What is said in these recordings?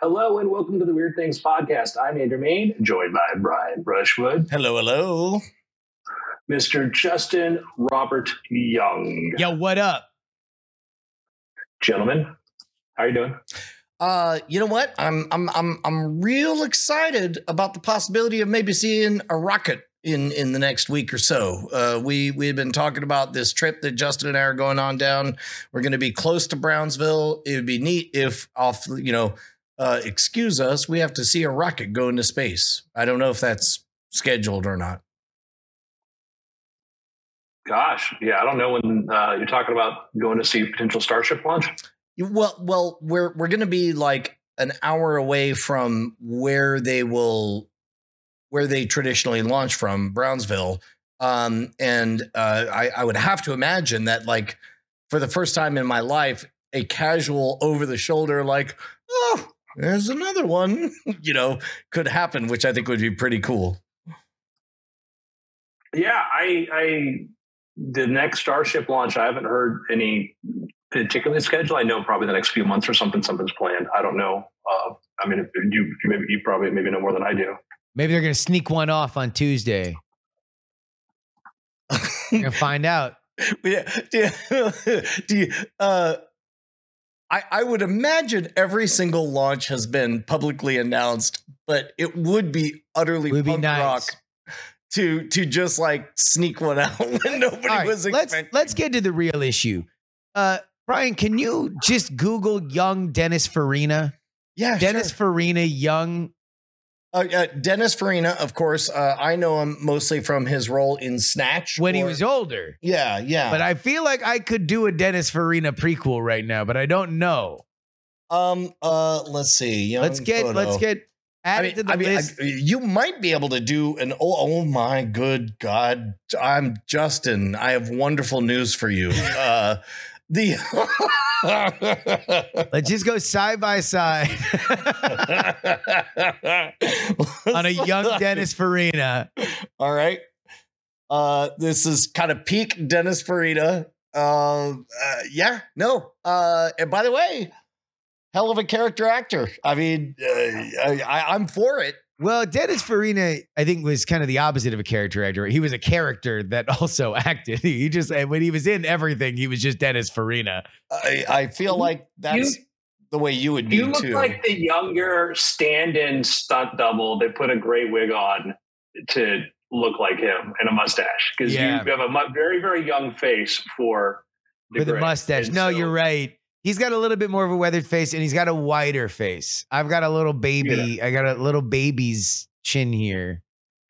Hello and welcome to the Weird Things Podcast. I'm Andrew Mayne, joined by Brian Brushwood, Hello, hello. Mr. Justin Robert Young. Yo, what up? Gentlemen, how are you doing? Uh, you know what? I'm I'm I'm I'm real excited about the possibility of maybe seeing a rocket in in the next week or so. Uh, we we've been talking about this trip that Justin and I are going on down. We're going to be close to Brownsville. It would be neat if off you know, uh, excuse us, we have to see a rocket go into space. I don't know if that's scheduled or not. Gosh, yeah, I don't know when uh, you're talking about going to see potential Starship launch. Well, well, we're we're going to be like an hour away from where they will, where they traditionally launch from, Brownsville, um, and uh, I, I would have to imagine that, like, for the first time in my life, a casual over the shoulder, like, oh, there's another one, you know, could happen, which I think would be pretty cool. Yeah, I, I, the next Starship launch, I haven't heard any particularly schedule. I know probably the next few months or something, something's planned. I don't know. Uh, I mean, you, you maybe you probably maybe know more than I do. Maybe they're gonna sneak one off on Tuesday. You're gonna find out. yeah, do you, do you, uh, I, I would imagine every single launch has been publicly announced, but it would be utterly Would be punk nice. rock to to just like sneak one out when nobody right, was let's let's get to the real issue. Uh, Brian, can you just Google young Dennis Farina? yeah, Dennis sure. Farina, young. Uh, uh, Dennis Farina, of course. Uh, I know him mostly from his role in Snatch when he was older. Yeah, yeah. But I feel like I could do a Dennis Farina prequel right now, but I don't know. um, uh, let's see. Young let's get photo. let's get I mean, to the I mean, I- list. you might be able to do an. Oh, oh my good God! I'm Justin. I have wonderful news for you. Uh, the Let's just go side by side on a young Dennis Farina. All right. Uh, this is kind of peak Dennis Farina. Uh, uh, yeah, no. Uh, and by the way, hell of a character actor. I mean, uh, I, I, I'm for it. Well, Dennis Farina, I think, was kind of the opposite of a character actor. He was a character that also acted. He just, and when he was in everything, he was just Dennis Farina. I, I feel like that's the way you would be You look too. like the younger stand-in stunt double. They put a gray wig on to look like him and a mustache because Yeah. you have a mu- very very young face for the, with a mustache. And No, so- you're right. He's got a little bit more of a weathered face and he's got a wider face. I've got a little baby. I got a little baby's chin here.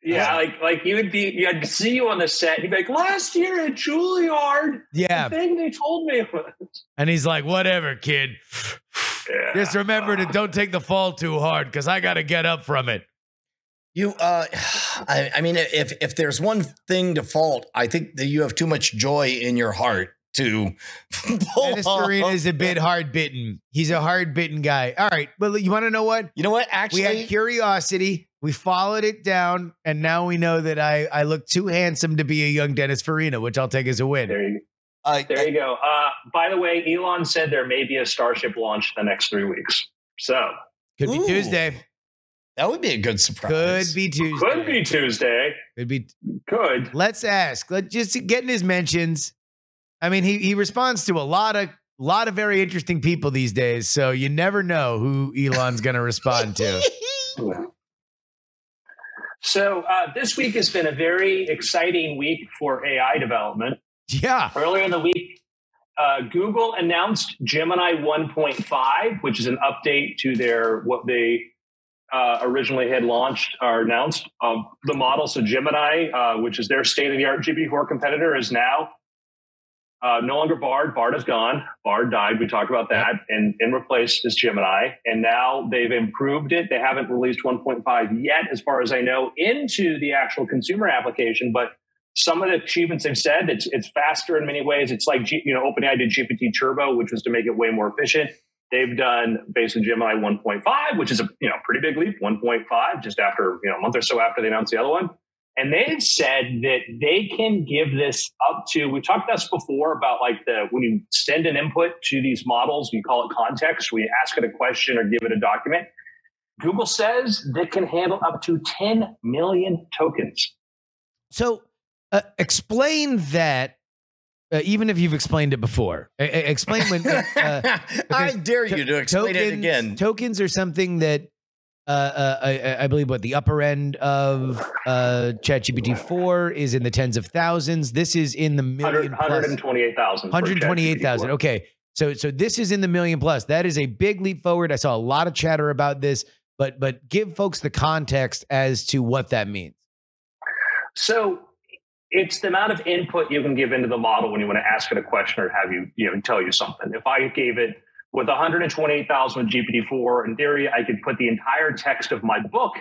Yeah, like like you would be. Yeah, I'd see you on the set. You'd be like, last year at Juilliard, Yeah. the thing they told me was. And he's like, whatever, kid. Yeah. Just remember to don't take the fall too hard because I got to get up from it. You, uh, I, I mean, if if there's one thing to fault, I think that you have too much joy in your heart to. pull Dennis off- Farina is a bit hard bitten. He's a hard bitten guy. All right. but you want to know what? You know what? Actually, We Actually, had curiosity. We followed it down, and now we know that I, I look too handsome to be a young Dennis Farina, which I'll take as a win. There you, uh, there you go. Uh, by the way, Elon said there may be a Starship launch in the next three weeks. So Could be Ooh. Tuesday. that would be a good surprise. Could be Tuesday. could be Tuesday. Could be. Could. Let's ask. Let's just get in his mentions. I mean, he he responds to a lot of lot of very interesting people these days, so you never know who Elon's going to respond to. So uh, this week has been a very exciting week for AI development. Yeah. Earlier in the week, uh, Google announced Gemini 1.5, which is an update to their what they uh, originally had launched or announced. Um, the model, so Gemini, uh, which is their state of the art GPT-4 competitor, is now uh, no longer Bard. Bard is gone. Bard died. We talked about that, and and replaced is Gemini. And now they've improved it. They haven't released 1.5 yet, as far as I know, into the actual consumer application, but some of the achievements they've said it's it's faster in many ways. It's like you know OpenAI did GPT Turbo, which was to make it way more efficient. They've done basically Gemini 1.5, which is a you know pretty big leap. 1.5 just after you know a month or so after they announced the other one. And they've said that they can give this up to. We've talked about this before about like the when you send an input to these models, we call it context. We ask it a question or give it a document. Google says that can handle up to 10 million tokens. So, uh, explain that. Uh, even if you've explained it before, uh, explain when. Uh, I dare you to explain tokens, it again. Tokens are something that uh, uh, I, I, believe what the upper end of uh, ChatGPT four is in the tens of thousands. This is in the million 128,000. 128,000. Okay. So so this is in the million plus. That is a big leap forward. I saw a lot of chatter about this, but but give folks the context as to what that means. So it's the amount of input you can give into the model when you want to ask it a question or have you you know tell you something. If I gave it with 128,000 GPT-4, in theory, I could put the entire text of my book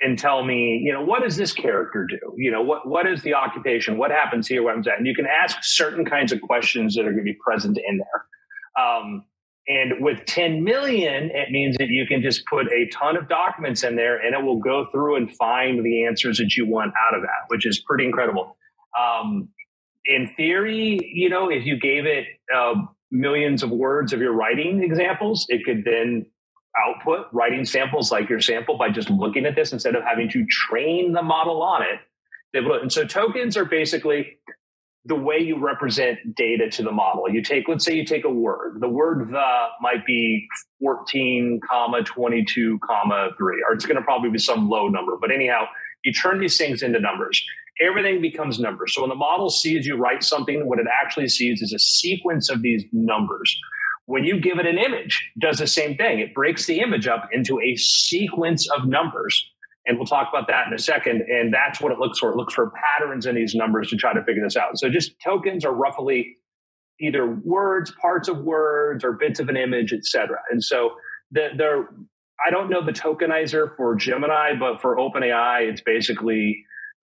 and tell me, you know, what does this character do? You know, what what is the occupation? What happens here? What happens that? And you can ask certain kinds of questions that are going to be present in there. Um, and with 10 million, it means that you can just put a ton of documents in there and it will go through and find the answers that you want out of that, which is pretty incredible. Um, in theory, you know, if you gave it uh, millions of words of your writing examples, it could then output writing samples like your sample by just looking at this instead of having to train the model on it. And so tokens are basically the way you represent data to the model. You take, let's say you take a word. The word the might be 14, comma 22, comma 3, or it's going to probably be some low number. But anyhow, you turn these things into numbers everything becomes numbers. So when the model sees you write something, what it actually sees is a sequence of these numbers. When you give it an image, it does the same thing. It breaks the image up into a sequence of numbers. And we'll talk about that in a second. And that's what it looks for. It looks for patterns in these numbers to try to figure this out. So just tokens are roughly either words, parts of words, or bits of an image, etc. And so the, the I don't know the tokenizer for Gemini, but for OpenAI, it's basically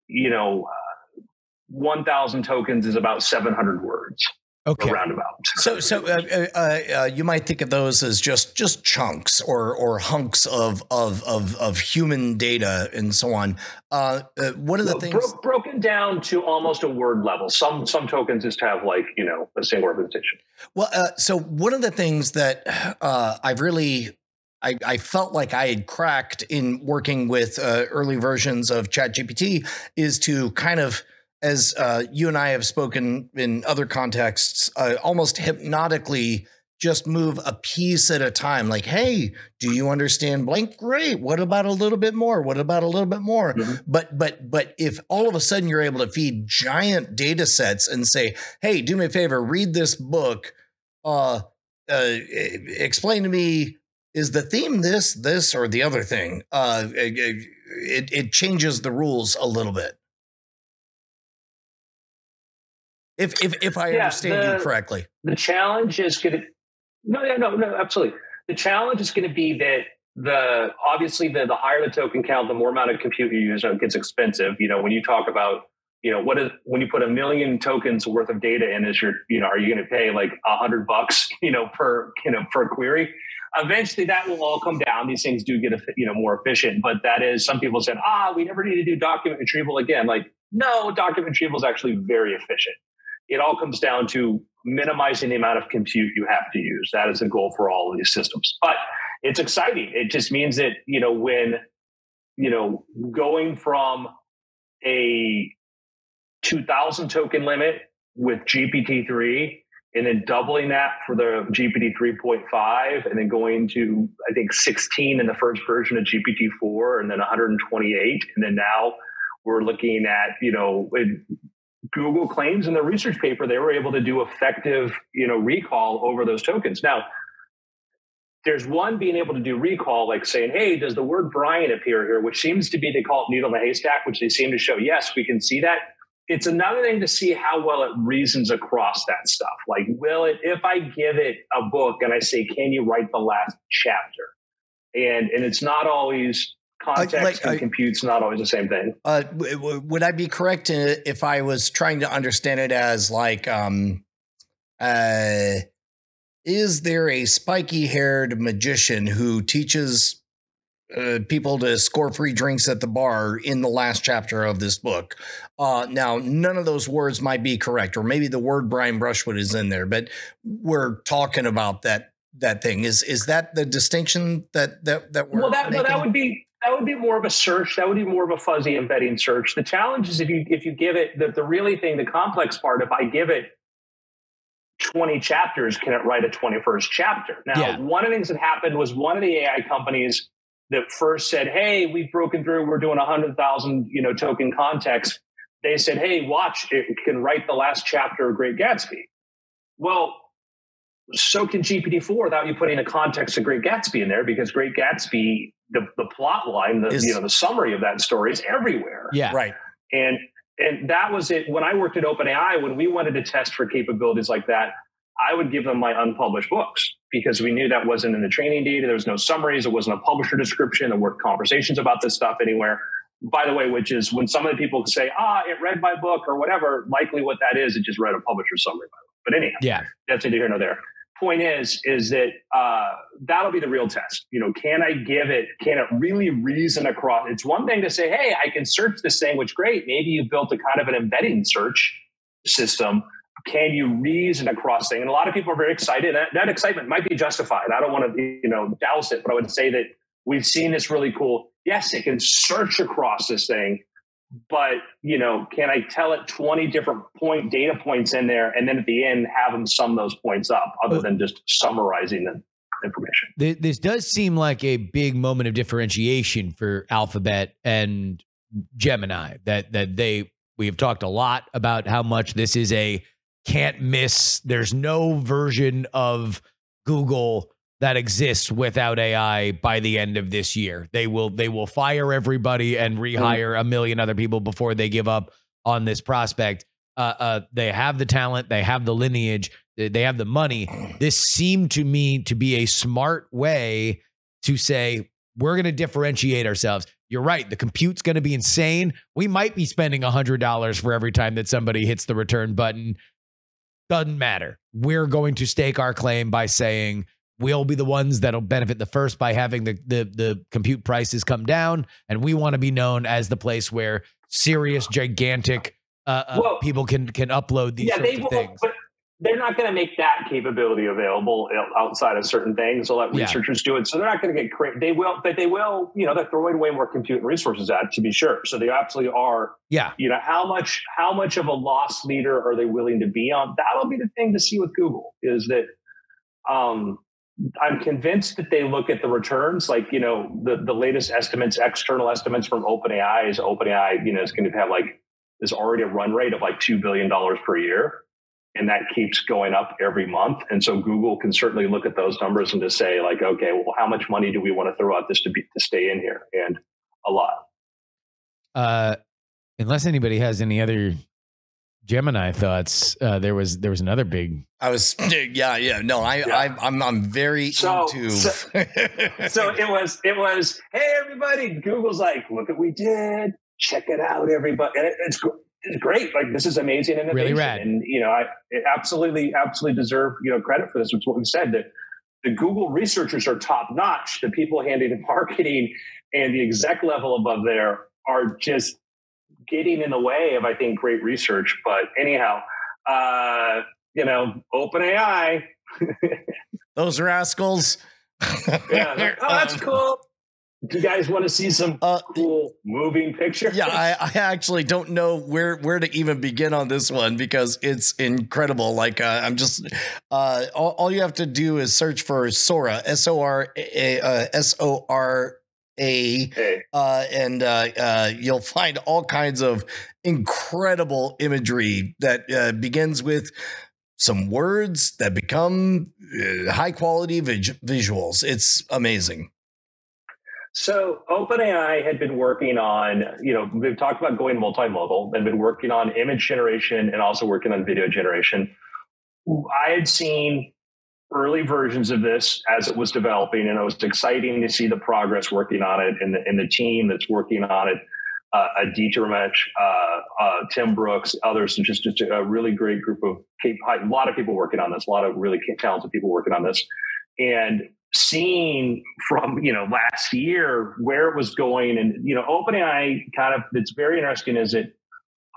you know, uh, 1,000 tokens is about 700 words. Okay. Roundabout. So, so uh, uh, uh, you might think of those as just just chunks or or hunks of of of, of human data and so on. Uh, uh, one of the well, things bro- broken down to almost a word level. Some some tokens just have like you know a single representation. Well, so one of the things that I've really I, I, felt like I had cracked in working with uh, early versions of ChatGPT is to kind of, as uh, you and I have spoken in other contexts, uh, almost hypnotically just move a piece at a time. Like, hey, do you understand blank? Great. What about a little bit more? What about a little bit more? Mm-hmm. But but but if all of a sudden you're able to feed giant data sets and say, hey, do me a favor, read this book. Uh, uh, explain to me is the theme this, this, or the other thing? Uh, it, it changes the rules a little bit. If if if I yeah, understand the, you correctly, the challenge is going to no no no no absolutely. The challenge is going to be that the obviously the the higher the token count, the more amount of compute you use, it gets expensive. You know when you talk about you know what is when you put a million tokens worth of data in, is your you know are you going to pay like a hundred bucks you know per you know per query? Eventually, that will all come down. These things do get you know more efficient, but that is some people said, ah, we never need to do document retrieval again. Like, no, document retrieval is actually very efficient. It all comes down to minimizing the amount of compute you have to use. That is the goal for all of these systems. But it's exciting. It just means that you know when you know going from a 2000 token limit with GPT-3 and then doubling that for the GPT 3.5, and then going to I think 16 in the first version of GPT 4, and then 128, and then now we're looking at you know Google claims in the research paper they were able to do effective you know recall over those tokens. Now there's one being able to do recall, like saying, "Hey, does the word Brian appear here?" Which seems to be they call it needle in the haystack, which they seem to show. Yes, we can see that it's another thing to see how well it reasons across that stuff. Like, will it, if I give it a book and I say, can you write the last chapter? And, and it's not always context uh, like, and I, compute's not always the same thing. Uh, w- would I be correct if I was trying to understand it as like, um, uh, is there a spiky haired magician who teaches uh, people to score free drinks at the bar in the last chapter of this book. Uh, now, none of those words might be correct, or maybe the word Brian Brushwood is in there, but we're talking about that that thing. Is is that the distinction that that that we're well that making? well, that would be that would be more of a search. That would be more of a fuzzy embedding search. The challenge is if you if you give it the, the really thing, the complex part, if I give it 20 chapters, can it write a 21st chapter? Now, Yeah. one of the things that happened was one of the AI companies that first said, Hey, we've broken through, we're doing a hundred thousand, you know, token context. They said, Hey, watch, it can write the last chapter of Great Gatsby. Well, so can GPT-4 without you putting a context of Great Gatsby in there because Great Gatsby, the, the plot line, the Is- you know, the summary of that story is everywhere. Yeah. right. And and that was it. When I worked at OpenAI, when we wanted to test for capabilities like that, I would give them my unpublished books because we knew that wasn't in the training data. There was no summaries. It wasn't a publisher description. There weren't conversations about this stuff anywhere. By the way, which is when some of the people say, ah, it read my book or whatever, likely what that is, it just read a publisher summary. But anyhow, Yeah. that's neither here nor there. Point is, is that uh, that'll be the real test. You know, can I give it? Can it really reason across? It's one thing to say, "Hey, I can search this thing," which great. Maybe you built a kind of an embedding search system. Can you reason across things? And a lot of people are very excited. That, that excitement might be justified. I don't want to, you know, douse it, but I would say that we've seen this really cool. Yes, it can search across this thing, but you know, can I tell it 20 different point data points in there and then at the end have them sum those points up other than just summarizing the information? This does seem like a big moment of differentiation for Alphabet and Gemini. That that they we have talked a lot about how much this is a can't miss. There's no version of Google that exists without AI by the end of this year. They will they will fire everybody and rehire a million other people before they give up on this prospect. Uh, uh, they have the talent, they have the lineage, they they have the money. This seemed to me to be a smart way to say we're going to differentiate ourselves. You're right. The compute's going to be insane. We might be spending a $100 for every time that somebody hits the return button. Doesn't matter. We're going to stake our claim by saying we'll be the ones that'll benefit the first by having the the, the compute prices come down, and we want to be known as the place where serious, gigantic uh, uh, Well, people can can upload these yeah, sorts of will, things. but they're not going to make that capability available outside of certain things. They'll let Yeah. researchers do it, so they're not going to get crazy. They will, but they will. You know, they're throwing way more compute and resources at it, to be sure. So they absolutely are. Yeah, You know, how much how much of a loss leader are they willing to be on? That'll be the thing to see with Google. Is that um, I'm convinced that they look at the returns, like you know, the the latest estimates, external estimates from OpenAI is OpenAI, you know, is going to have like is already a run rate of like two billion dollars per year, and that keeps going up every month. And so Google can certainly look at those numbers and to say like, okay, well, how much money do we want to throw out this to be to stay in here? And a lot. uh, unless anybody has any other Gemini thoughts, uh, there was there was another big. I was yeah yeah no I, Yeah. I I'm I'm very So- into so- so it was it was hey everybody google's like look what we did check it out everybody and it, it's, gr- it's great. Like this is amazing innovation Really rad. and you know i it absolutely absolutely deserve you know credit for this. Which is what we said that the google researchers are top notch the people handling the marketing and the exec level above there are just getting in the way of i think great research. But anyhow uh you know open ai those rascals. yeah like, oh that's cool do you guys want to see some Uh, cool moving pictures? yeah, I, I actually don't know where where to even begin on this one because it's incredible. Like uh, I'm just uh, all, all you have to do is search for Sora S O R A uh, S O R A, uh, and uh, uh, you'll find all kinds of incredible imagery that uh, begins with some words that become uh, high quality vis- visuals. It's amazing. So OpenAI had been working on, you know, we've talked about going multimodal and been working on image generation and also working on video generation. I had seen early versions of this as it was developing, and it was exciting to see the progress working on it and the, and the team that's working on it. Uh, Aditya Ramesh, uh, uh, Tim Brooks, others, and just, just a really great group of, a lot of people working on this, a lot of really talented people working on this. And seeing from you know last year where it was going, and you know, OpenAI kind of it's very interesting. Is it?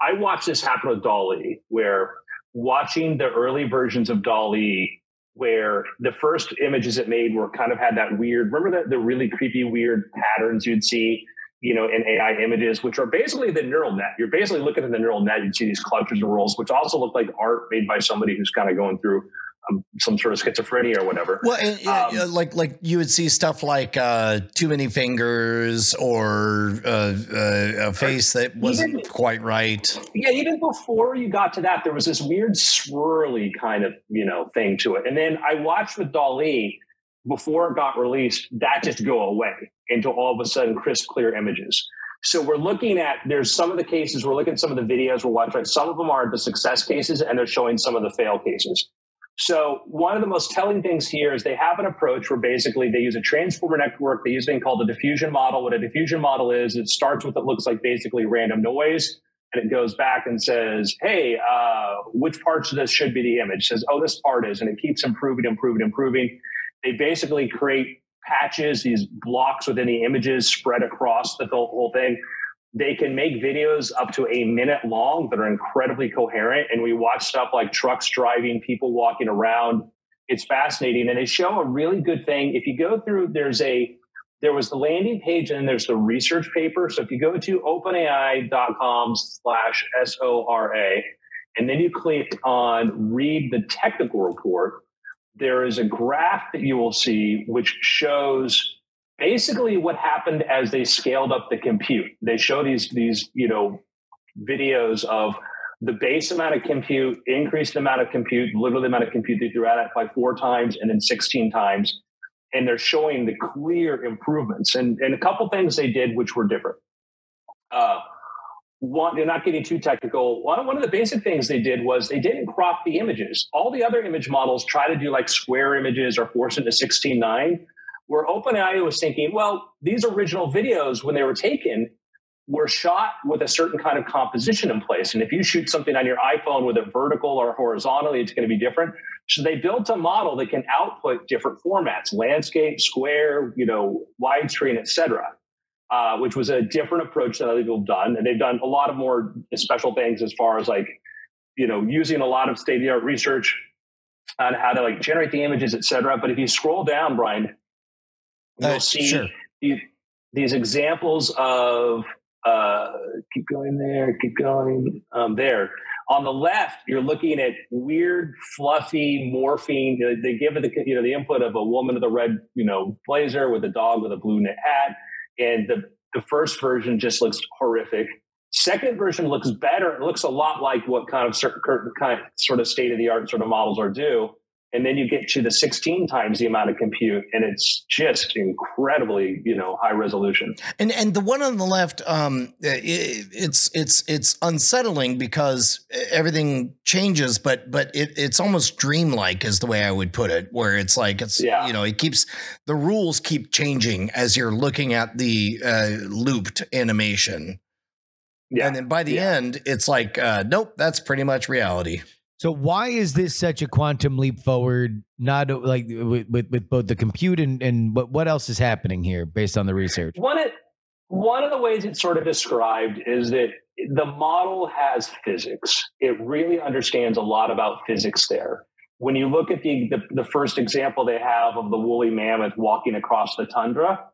I watched this happen with DALL-E, where watching the early versions of DALL-E where the first images it made were kind of had that weird remember the, the really creepy weird patterns you'd see you know in ai images which are basically the neural net you're basically looking at the neural net you'd see these clusters of rolls which also look like art made by somebody who's kind of going through um, some sort of schizophrenia or whatever. Well, and, um, like like you would see stuff like uh, too many fingers or uh, uh, a face that wasn't quite right. Yeah, even before you got to that, there was this weird swirly kind of you know thing to it. And then I watched with DALL-E before it got released, that just go away into all of a sudden crisp, clear images. So we're looking at there's some of the cases we're looking at some of the videos we're watching. Some of them are the success cases, and they're showing some of the fail cases. So one of the most telling things here is they have an approach where basically they use a transformer network. They use a thing called a diffusion model. What a diffusion model is, it starts with what looks like basically random noise, and it goes back and says, "Hey, uh, which parts of this should be the image?" It says, "Oh, this part is," and it keeps improving, improving, improving. They basically create patches, these blocks within the images spread across the whole thing they can make videos up to a minute long that are incredibly coherent. And we watch stuff like trucks driving, people walking around. It's fascinating. And they show a really good thing. If you go through, there's a, there was the landing page and there's the research paper. So if you go to openai.com slash S-O-R-A, and then you click on read the technical report, there is a graph that you will see which shows basically what happened as they scaled up the compute. They show these these you know videos of the base amount of compute, increased the amount of compute, literally the amount of compute they threw at it by four times and then 16 times. And they're showing the clear improvements. And, and a couple things they did which were different. Uh, one, they're not getting too technical. One, one of the basic things they did was they didn't crop the images. All the other image models try to do like square images or force it to 16.9 where OpenAI was thinking, well, these original videos, when they were taken, were shot with a certain kind of composition in place. And if you shoot something on your iPhone with it vertical or horizontally, it's going to be different. So they built a model that can output different formats, landscape, square, you know, widescreen, et cetera, uh, which was a different approach than other people have done. And they've done a lot of more special things as far as like, you know, using a lot of state of the art research on how to like generate the images, et cetera. But if you scroll down, Brian, You'll uh, see sure. these, these, examples of uh, keep going there, keep going um, there. On the left, you're looking at weird, fluffy morphing. They give it the you know the input of a woman with a red you know blazer with a dog with a blue knit hat, and the the first version just looks horrific. Second version looks better. It looks a lot like what kind of certain kind of sort of state of the art sort of models are do and then you get to the 16 times the amount of compute and it's just incredibly you know high resolution and and the one on the left um it, it's it's it's unsettling because everything changes but but it, it's almost dreamlike is the way i would put it where it's like it's yeah. you know it keeps the rules keep changing as you're looking at the uh, looped animation yeah. and then by the yeah. end it's like uh, nope that's pretty much reality so why is this such a quantum leap forward? Not uh, like with, with, with both the compute and and what what else is happening here based on the research? One of, one of the ways it's sort of described is that the model has physics. It really understands a lot about physics there. When you look at the, the, the first example they have of the woolly mammoth walking across the tundra,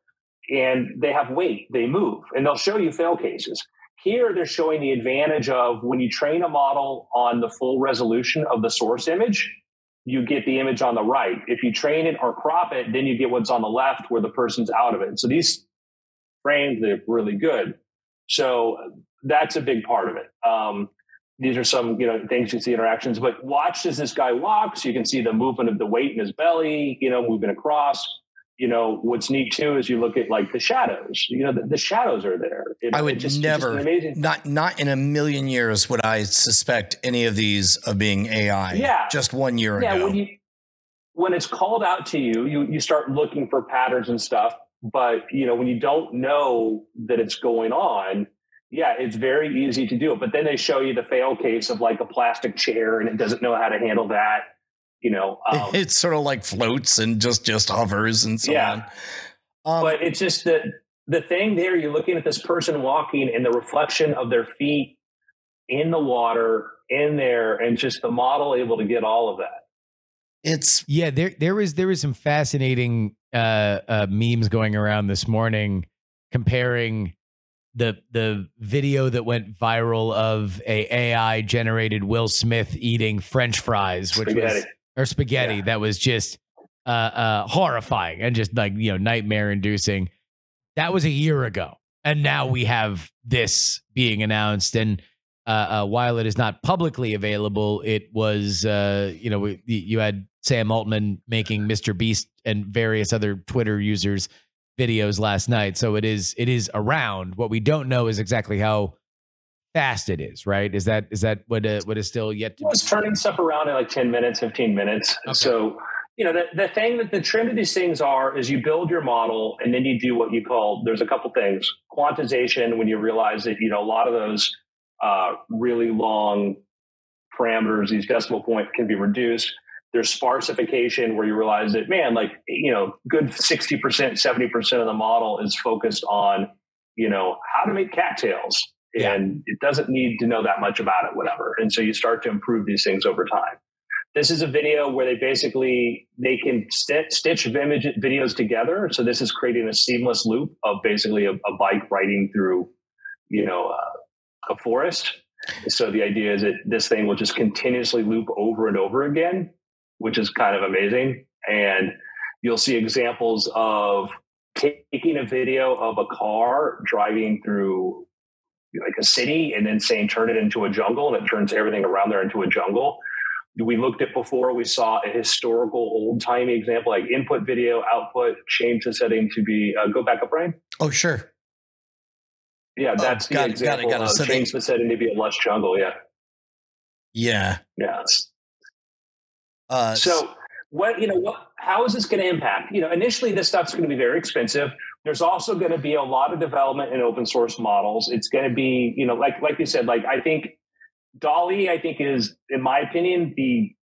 and they have weight, they move, and they'll show you fail cases. Here, they're showing the advantage of when you train a model on the full resolution of the source image, you get the image on the right. If you train it or crop it, then you get what's on the left where the person's out of it. So these frames, they're really good. So that's a big part of it. Um, these are some you know things you see interactions, but watch as this guy walks. You can see the movement of the weight in his belly, you know, moving across you know what's neat too is you look at like the shadows you know the, the shadows are there. It, i would just, never not not in a million years would i suspect any of these of being ai yeah. just one year yeah, ago. when, you, when it's called out to you you you start looking for patterns and stuff but you know when you don't know that it's going on yeah it's very easy to do it but then they show you the fail case of like a plastic chair and it doesn't know how to handle that You know, um, it's sort of like floats and just just hovers and so Yeah. on. Um, but it's just that the thing there. You're looking at this person walking, and the reflection of their feet in the water, in there, and just the model able to get all of that. it's Yeah, there there was there was some fascinating uh, uh, memes going around this morning comparing the the video that went viral of a AI generated Will Smith eating French fries, which Spaghetti. was or spaghetti Yeah. that was just uh, uh, horrifying and just like you know nightmare inducing. That was a year ago, and now we have this being announced and. Uh, uh, while it is not publicly available, it was, uh, you know, we- you had Sam Altman making Mr. Beast and various other Twitter users videos last night. So it is, it is around. What we don't know is exactly how fast it is. Right? Is that is that what uh, what is still yet to? It was turning stuff around in like 10 minutes, 15 minutes. Okay. So, you know, the, the thing that the trend of these things are is you build your model and then you do what you call, there's a couple things. Quantization, when you realize that, you know, a lot of those uh, really long parameters, these decimal point can be reduced. There's sparsification where you realize that, man, like, you know, good 60%, 70% of the model is focused on, you know, how to make cattails. And it doesn't need to know that much about it, whatever. And so you start to improve these things over time. This is a video where they basically they can st- stitch image videos together. So this is creating a seamless loop of basically a, a bike riding through, you know, uh, a forest. So the idea is that this thing will just continuously loop over and over again, which is kind of amazing. And you'll see examples of taking a video of a car driving through like a city and then saying turn it into a jungle and it turns everything around there into a jungle we looked at before we saw a historical old timey example like input video output change the setting to be uh, go back up brian oh sure. yeah Oh, that's the got it, got it, example got it. So they- change the setting to be a lush jungle yeah Yeah. yeah Uh, so what you know what how is this going to impact you know initially this stuff's going to be very expensive there's also going to be a lot of development in open source models. It's going to be you know like like you said like i think DALL-E i think is in my opinion the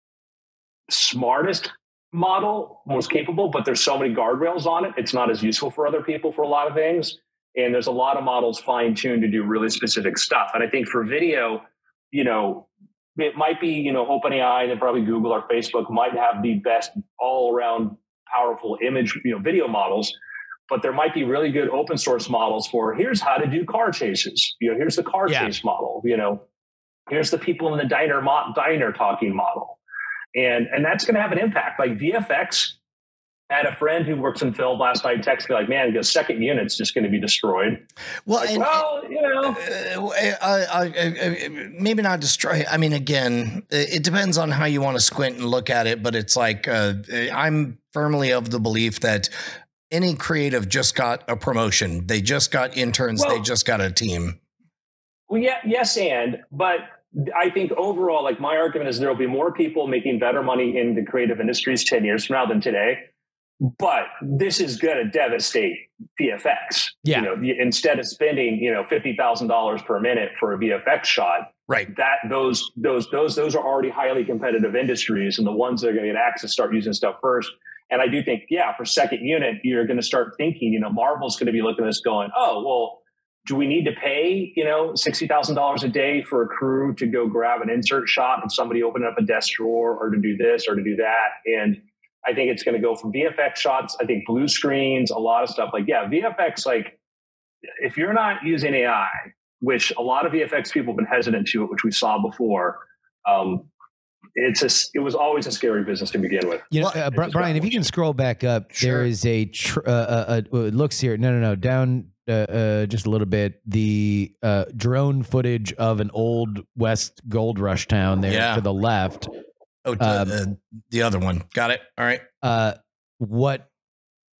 smartest model most capable but there's so many guardrails on it it's not as useful for other people for a lot of things. And there's a lot of models fine-tuned to do really specific stuff. And i think for video you know it might be, you know, OpenAI and probably Google or Facebook might have the best all around powerful image, you know, video models, but there might be really good open source models for here's how to do car chases. You know, here's the car Yeah. chase model, you know, here's the people in the diner mo- diner talking model. And and that's going to have an impact. Like VFX I had a friend who works in film last night text me like, man, the second unit's just going to be destroyed. well, Like, and, well, you know, uh, uh, uh, uh, maybe not destroy. I mean, again, it depends on how you want to squint and look at it. But it's like uh, I'm firmly of the belief that any creative just got a promotion. They just got interns. they just got a team. Well, yeah, yes, and but I think overall, like my argument is there will be more people making better money in the creative industries ten years from now than today. But this is going to devastate VFX. Yeah. You know, instead of spending you know fifty thousand dollars per minute for a VFX shot, Right. that those those those those are already highly competitive industries, and the ones that are going to get access start using stuff first. And I do think, yeah, for second unit, you're going to start thinking, you know, Marvel's going to be looking at this going, oh, well, do we need to pay, you know, sixty thousand dollars a day for a crew to go grab an insert shot of somebody opening up a desk drawer, or to do this, or to do that? And I think it's going to go from VFX shots. I think blue screens, a lot of stuff like yeah, VFX. Like if you're not using AI, which a lot of VFX people have been hesitant to, which we saw before. Um, it's a, it was always a scary business to begin with. You know, uh, Bri- Brian, if you can scroll back up, Sure. there is a tr- uh, uh, uh, it looks here. No, no, no, down uh, uh, just a little bit. The uh, drone footage of an old West Gold Rush town there Yeah. to the left. Oh, t- Um, uh, the other one. Got it. All right. Uh, what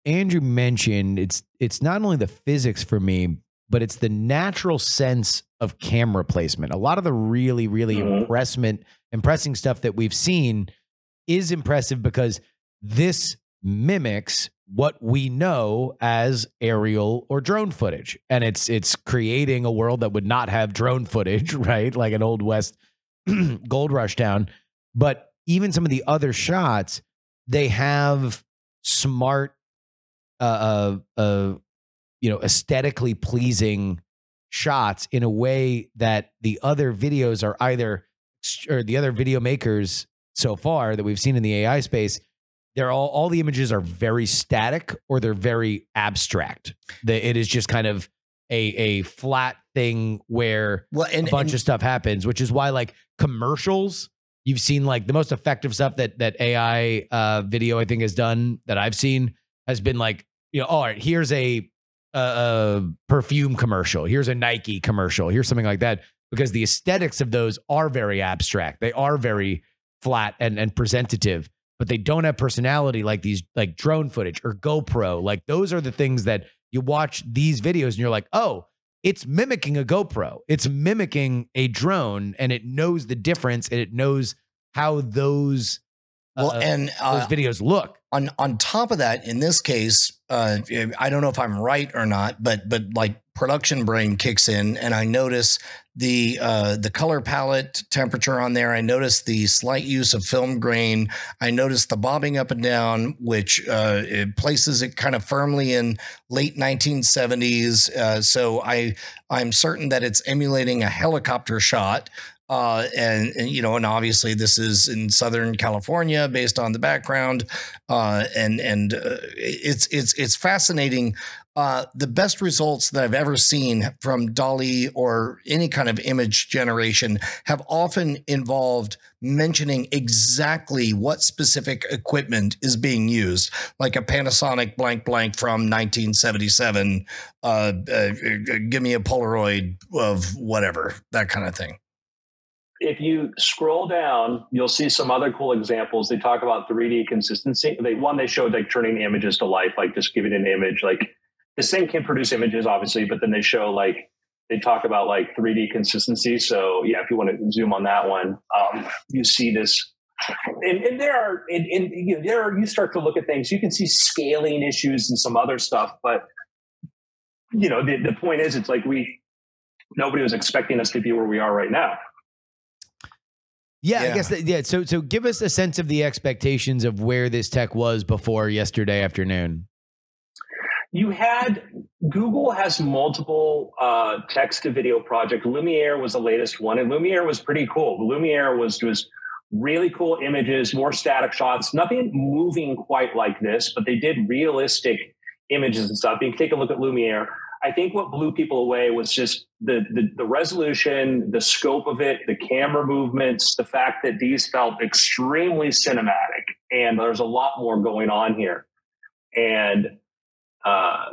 Andrew mentioned, it's it's not only the physics for me, but it's the natural sense of camera placement. A lot of the really, really Mhm. impressment, impressing stuff that we've seen is impressive because this mimics what we know as aerial or drone footage. And it's it's creating a world that would not have drone footage right? Like an old west gold rush town. But even some of the other shots, they have smart, uh, uh, uh you know, aesthetically pleasing shots in a way that the other videos are either or the other video makers so far that we've seen in the AI space, they're all all the images are very static or they're very abstract. The, it is just kind of a a flat thing where well, and, a bunch and, of stuff happens, which is why like commercials. You've seen like the most effective stuff that that AI uh, video I think has done that I've seen has been like you know all right here's a, a, a perfume commercial here's a Nike commercial here's something like that because the aesthetics of those are very abstract they are very flat and and presentative but they don't have personality like these like drone footage or GoPro like those are the things that you watch these videos and you're like oh it's mimicking a GoPro. It's mimicking a drone, and it knows the difference, and it knows how those well, uh, and uh, those videos look. On on top of that, in this case, uh, I don't know if I'm right or not, but but like production brain kicks in, and I notice the uh, the color palette temperature on there. I notice the slight use of film grain. I notice the bobbing up and down, which uh, it places it kind of firmly in late 1970s. Uh, so I I'm certain that it's emulating a helicopter shot. Uh, and, and, you know, and obviously this is in Southern California, based on the background, uh, and and uh, it's it's it's fascinating. Uh, the best results that I've ever seen from DALL-E or any kind of image generation have often involved mentioning exactly what specific equipment is being used, like a Panasonic blank blank from 1977. Uh, uh, give me a Polaroid of whatever, that kind of thing if you scroll down, you'll see some other cool examples. They talk about 3D consistency. They one they showed like turning images to life, like just giving an image. Like this thing can produce images, obviously, but then they show like they talk about like 3D consistency. So yeah, if you want to zoom on that one, um, you see this. And, and there are, and, and you know, there are, you start to look at things. You can see scaling issues and some other stuff, but you know, the, the point is, it's like we nobody was expecting us to be where we are right now. Yeah, yeah, I guess that, yeah. So so give us a sense of the expectations of where this tech was before yesterday afternoon. You had Google has multiple uh, text to video project. Lumiere was the latest one, and Lumiere was pretty cool. Lumiere was was really cool images, more static shots, nothing moving quite like this, but they did realistic images and stuff. You can take a look at Lumiere. I think what blew people away was just the, the, the resolution, the scope of it, the camera movements, the fact that these felt extremely cinematic, and there's a lot more going on here. And uh,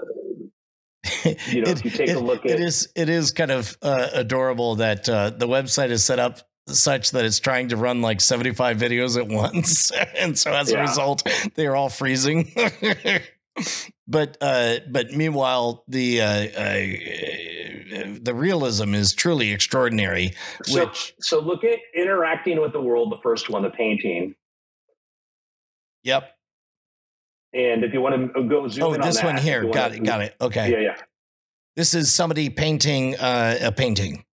you know, it, if you take it, a look at it is it is kind of uh, adorable that uh, the website is set up such that it's trying to run like 75 videos at once and so as yeah. a result they are all freezing but uh, but meanwhile, the uh, uh, the realism is truly extraordinary. So, which so look at interacting with the world. The first one, the painting. Yep. And if you want to go zoom oh, this on one that, here, got to, it, got it. Okay. Yeah, yeah. This is somebody painting uh, a painting.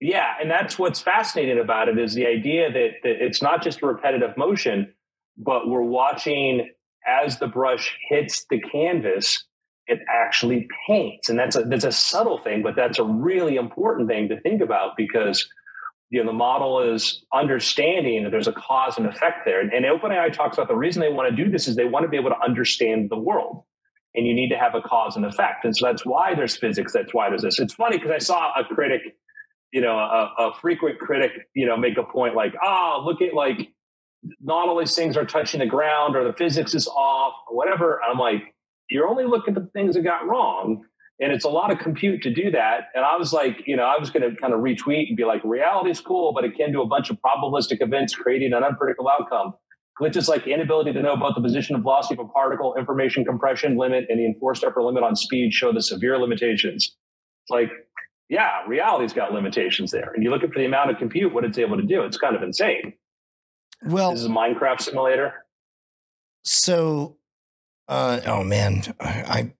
Yeah, and that's what's fascinating about it is the idea that, that it's not just a repetitive motion, but we're watching as the brush hits the canvas, it actually paints. And that's a that's a subtle thing, but that's a really important thing to think about because you know the model is understanding that there's a cause and effect there. And, and OpenAI talks about the reason they want to do this is they want to be able to understand the world. And you need to have a cause and effect. And so that's why there's physics, that's why there's this. It's funny because I saw a critic, you know, a, a frequent critic, you know, make a point like, ah, oh, look at like not all these things are touching the ground or the physics is off or whatever. I'm like, you're only looking at the things that got wrong. And it's a lot of compute to do that. And I was like, you know, I was going to kind of retweet and be like, reality is cool, but it can do a bunch of probabilistic events creating an unpredictable outcome. Glitches like the inability to know both the position and velocity of a particle, information compression limit, and the enforced upper limit on speed show the severe limitations. It's like, yeah, reality's got limitations there. And you look at for the amount of compute, what it's able to do, it's kind of insane. Well, this is a Minecraft simulator. So, uh, oh man, I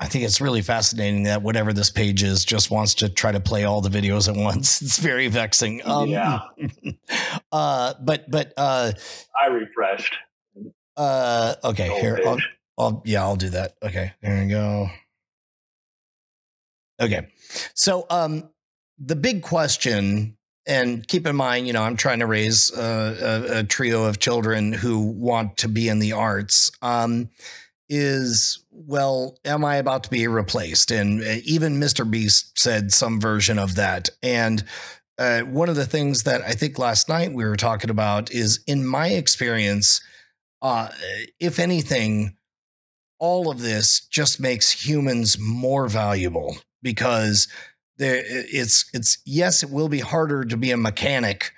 I think it's really fascinating that whatever this page is just wants to try to play all the videos at once. It's very vexing. Um, Yeah. uh, but but uh, I refreshed. uh, okay. Here, I'll. I'll yeah, I'll do that. Okay, there we go. Okay, so um, the big question, and keep in mind, you know, I'm trying to raise uh, a, a trio of children who want to be in the arts. Um, is well, am I about to be replaced? And uh, even Mr. Beast said some version of that. And uh, one of the things that I think last night we were talking about is, in my experience, uh, if anything, all of this just makes humans more valuable because there it's it's yes it will be harder to be a mechanic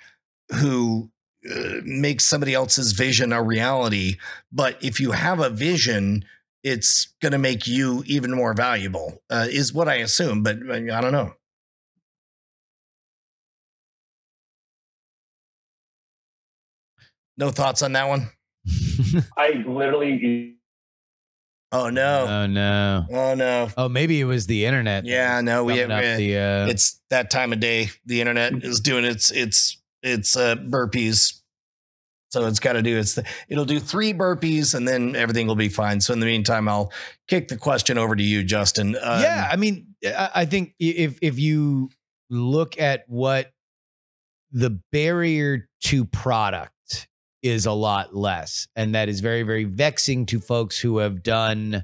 who uh, makes somebody else's vision a reality but if you have a vision it's going to make you even more valuable uh, is what i assume but uh, i don't know no thoughts on that one I literally oh no oh no. oh no Oh, maybe it was the internet. yeah no we, Coming up the, uh, it's that time of day. The internet is doing its its its uh, burpees. So it's got to do its. It'll do three burpees and then everything will be fine. So in the meantime, I'll kick the question over to you, Justin. Um, yeah, I mean, I I think if if you look at what the barrier to product is a lot less, and that is very very vexing to folks who have done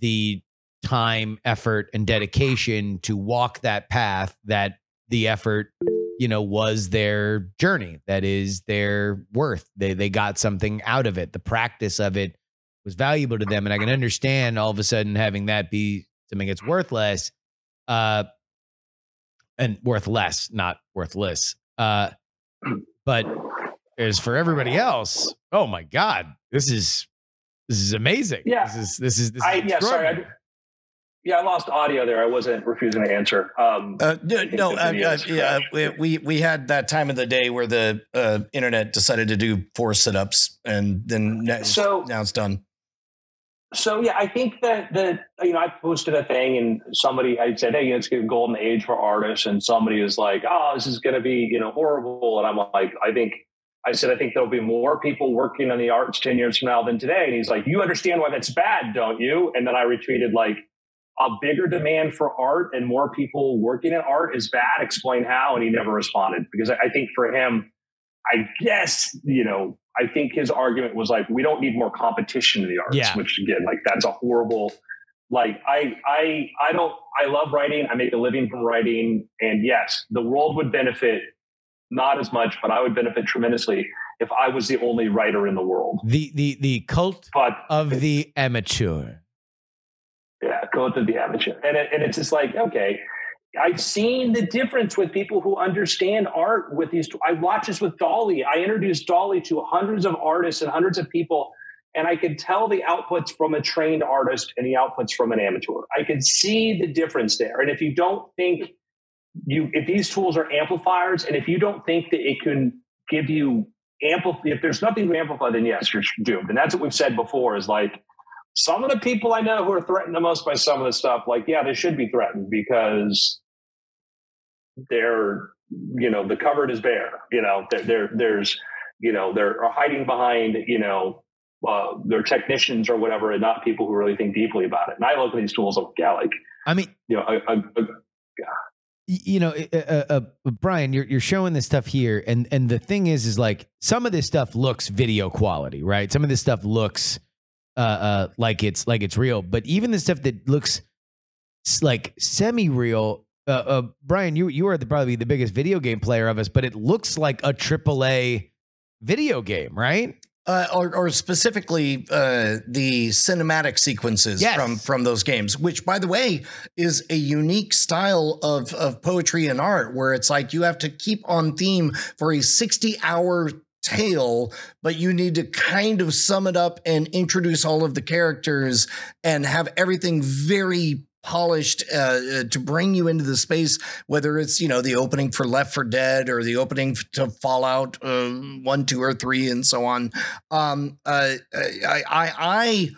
the time, effort, and dedication to walk that path. That the effort, you know, was their journey. That is their worth. They they got something out of it. The practice of it was valuable to them, and I can understand all of a sudden having that be something that's worthless, uh, and worth less, not worthless. Uh, but as for everybody else, oh my god, this is this is amazing. Yeah. this is this is this. Is I yeah sorry I. yeah I lost audio there. I wasn't refusing to answer. Um, Uh, no, no uh, uh, yeah, we, we had that time of the day where the uh, internet decided to do four sit-ups, and then now, it's- So- now it's done. so yeah, I think that that you know I posted a thing and somebody I said, hey, you know, it's a golden age for artists, and somebody is like, oh, this is going to be you know horrible, and I'm like, I think I said I think there'll be more people working in the arts ten years from now than today, and he's like, you understand why that's bad, don't you? And then I retweeted like. A bigger demand for art and more people working in art is bad. Explain how. And he never responded because I think for him, I guess, you know, I think his argument was like, we don't need more competition in the arts, Yeah. which again, like that's a horrible, like I, I, I don't, I love writing. I make a living from writing. And yes, the world would benefit not as much, but I would benefit tremendously if I was the only writer in the world. the the the cult But of the amateur. Yeah, go to the amateur. And, it, and it's just like, okay, I've seen the difference with people who understand art with these. I watch this with DALL-E. I introduced DALL-E to hundreds of artists and hundreds of people, and I could tell the outputs from a trained artist and the outputs from an amateur. I could see the difference there. And if you don't think you, if these tools are amplifiers, and if you don't think that it can give you amplify, if there's nothing to amplify, then yes, you're doomed. And that's what we've said before is like, some of the people I know who are threatened the most by some of the stuff, like, yeah, they should be threatened because they're, you know, the cupboard is bare. You know, there, there there's, you know, they're hiding behind, you know, uh, their technicians or whatever, and not people who really think deeply about it. And I look at these tools, like, yeah, like, I mean, you know, you know, uh, uh, uh, Brian, you're you're showing this stuff here, and and the thing is, is like some of this stuff looks video quality, right? Some of this stuff looks uh, uh like it's like it's real, but even the stuff that looks like semi real. Uh, uh, Brian, you you are the, probably the biggest video game player of us, but it looks like a AAA video game, right? Uh, or, or specifically uh, the cinematic sequences Yes. from from those games, which, by the way, is a unique style of of poetry and art, where it's like you have to keep on theme for a sixty hour tale, but you need to kind of sum it up and introduce all of the characters and have everything very polished uh, uh, to bring you into the space whether it's you know the opening for left for dead or the opening to fallout uh, one two or three and so on um uh, i i i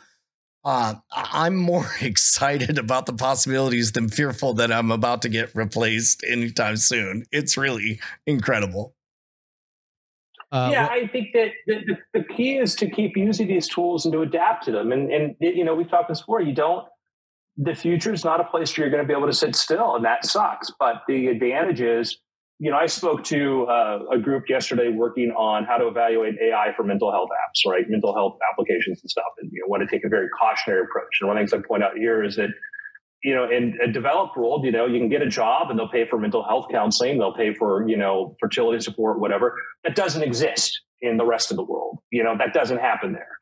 Uh, I'm more excited about the possibilities than fearful that I'm about to get replaced anytime soon. It's really incredible. Uh, yeah, well, I think that the, the, key is to keep using these tools and to adapt to them. And, and you know, we've talked this before. You don't. The future is not a place where you're going to be able to sit still, and that sucks. But the advantage is you know, I spoke to uh, a group yesterday working on how to evaluate AI for mental health apps, right? Mental health applications and stuff, and you know, want to take a very cautionary approach. And one of the things I point out here is that, you know, in a developed world, you know, you can get a job and they'll pay for mental health counseling, they'll pay for you know fertility support, whatever. That doesn't exist in the rest of the world. You know, that doesn't happen there.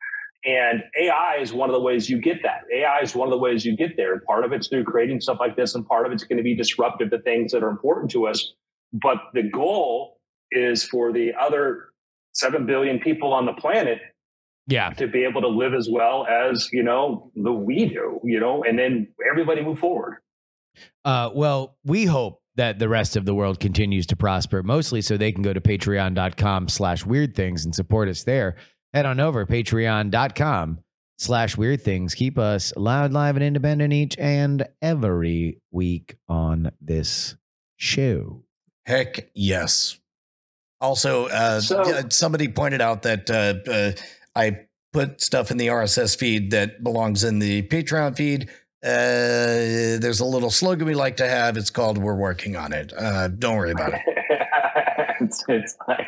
And AI is one of the ways you get that. AI is one of the ways you get there. Part of it's through creating stuff like this, and part of it's going to be disruptive to things that are important to us but the goal is for the other 7 billion people on the planet yeah. to be able to live as well as you know the we do you know and then everybody move forward. Uh, well we hope that the rest of the world continues to prosper mostly so they can go to patreon.com slash weird things and support us there. Head on over patreon.com slash weird things. Keep us loud live and independent each and every week on this show. Heck yes. Also, uh, so, somebody pointed out that uh, uh, I put stuff in the RSS feed that belongs in the Patreon feed. Uh, there's a little slogan we like to have. It's called "We're working on it." Uh, don't worry about it. it's, it's, like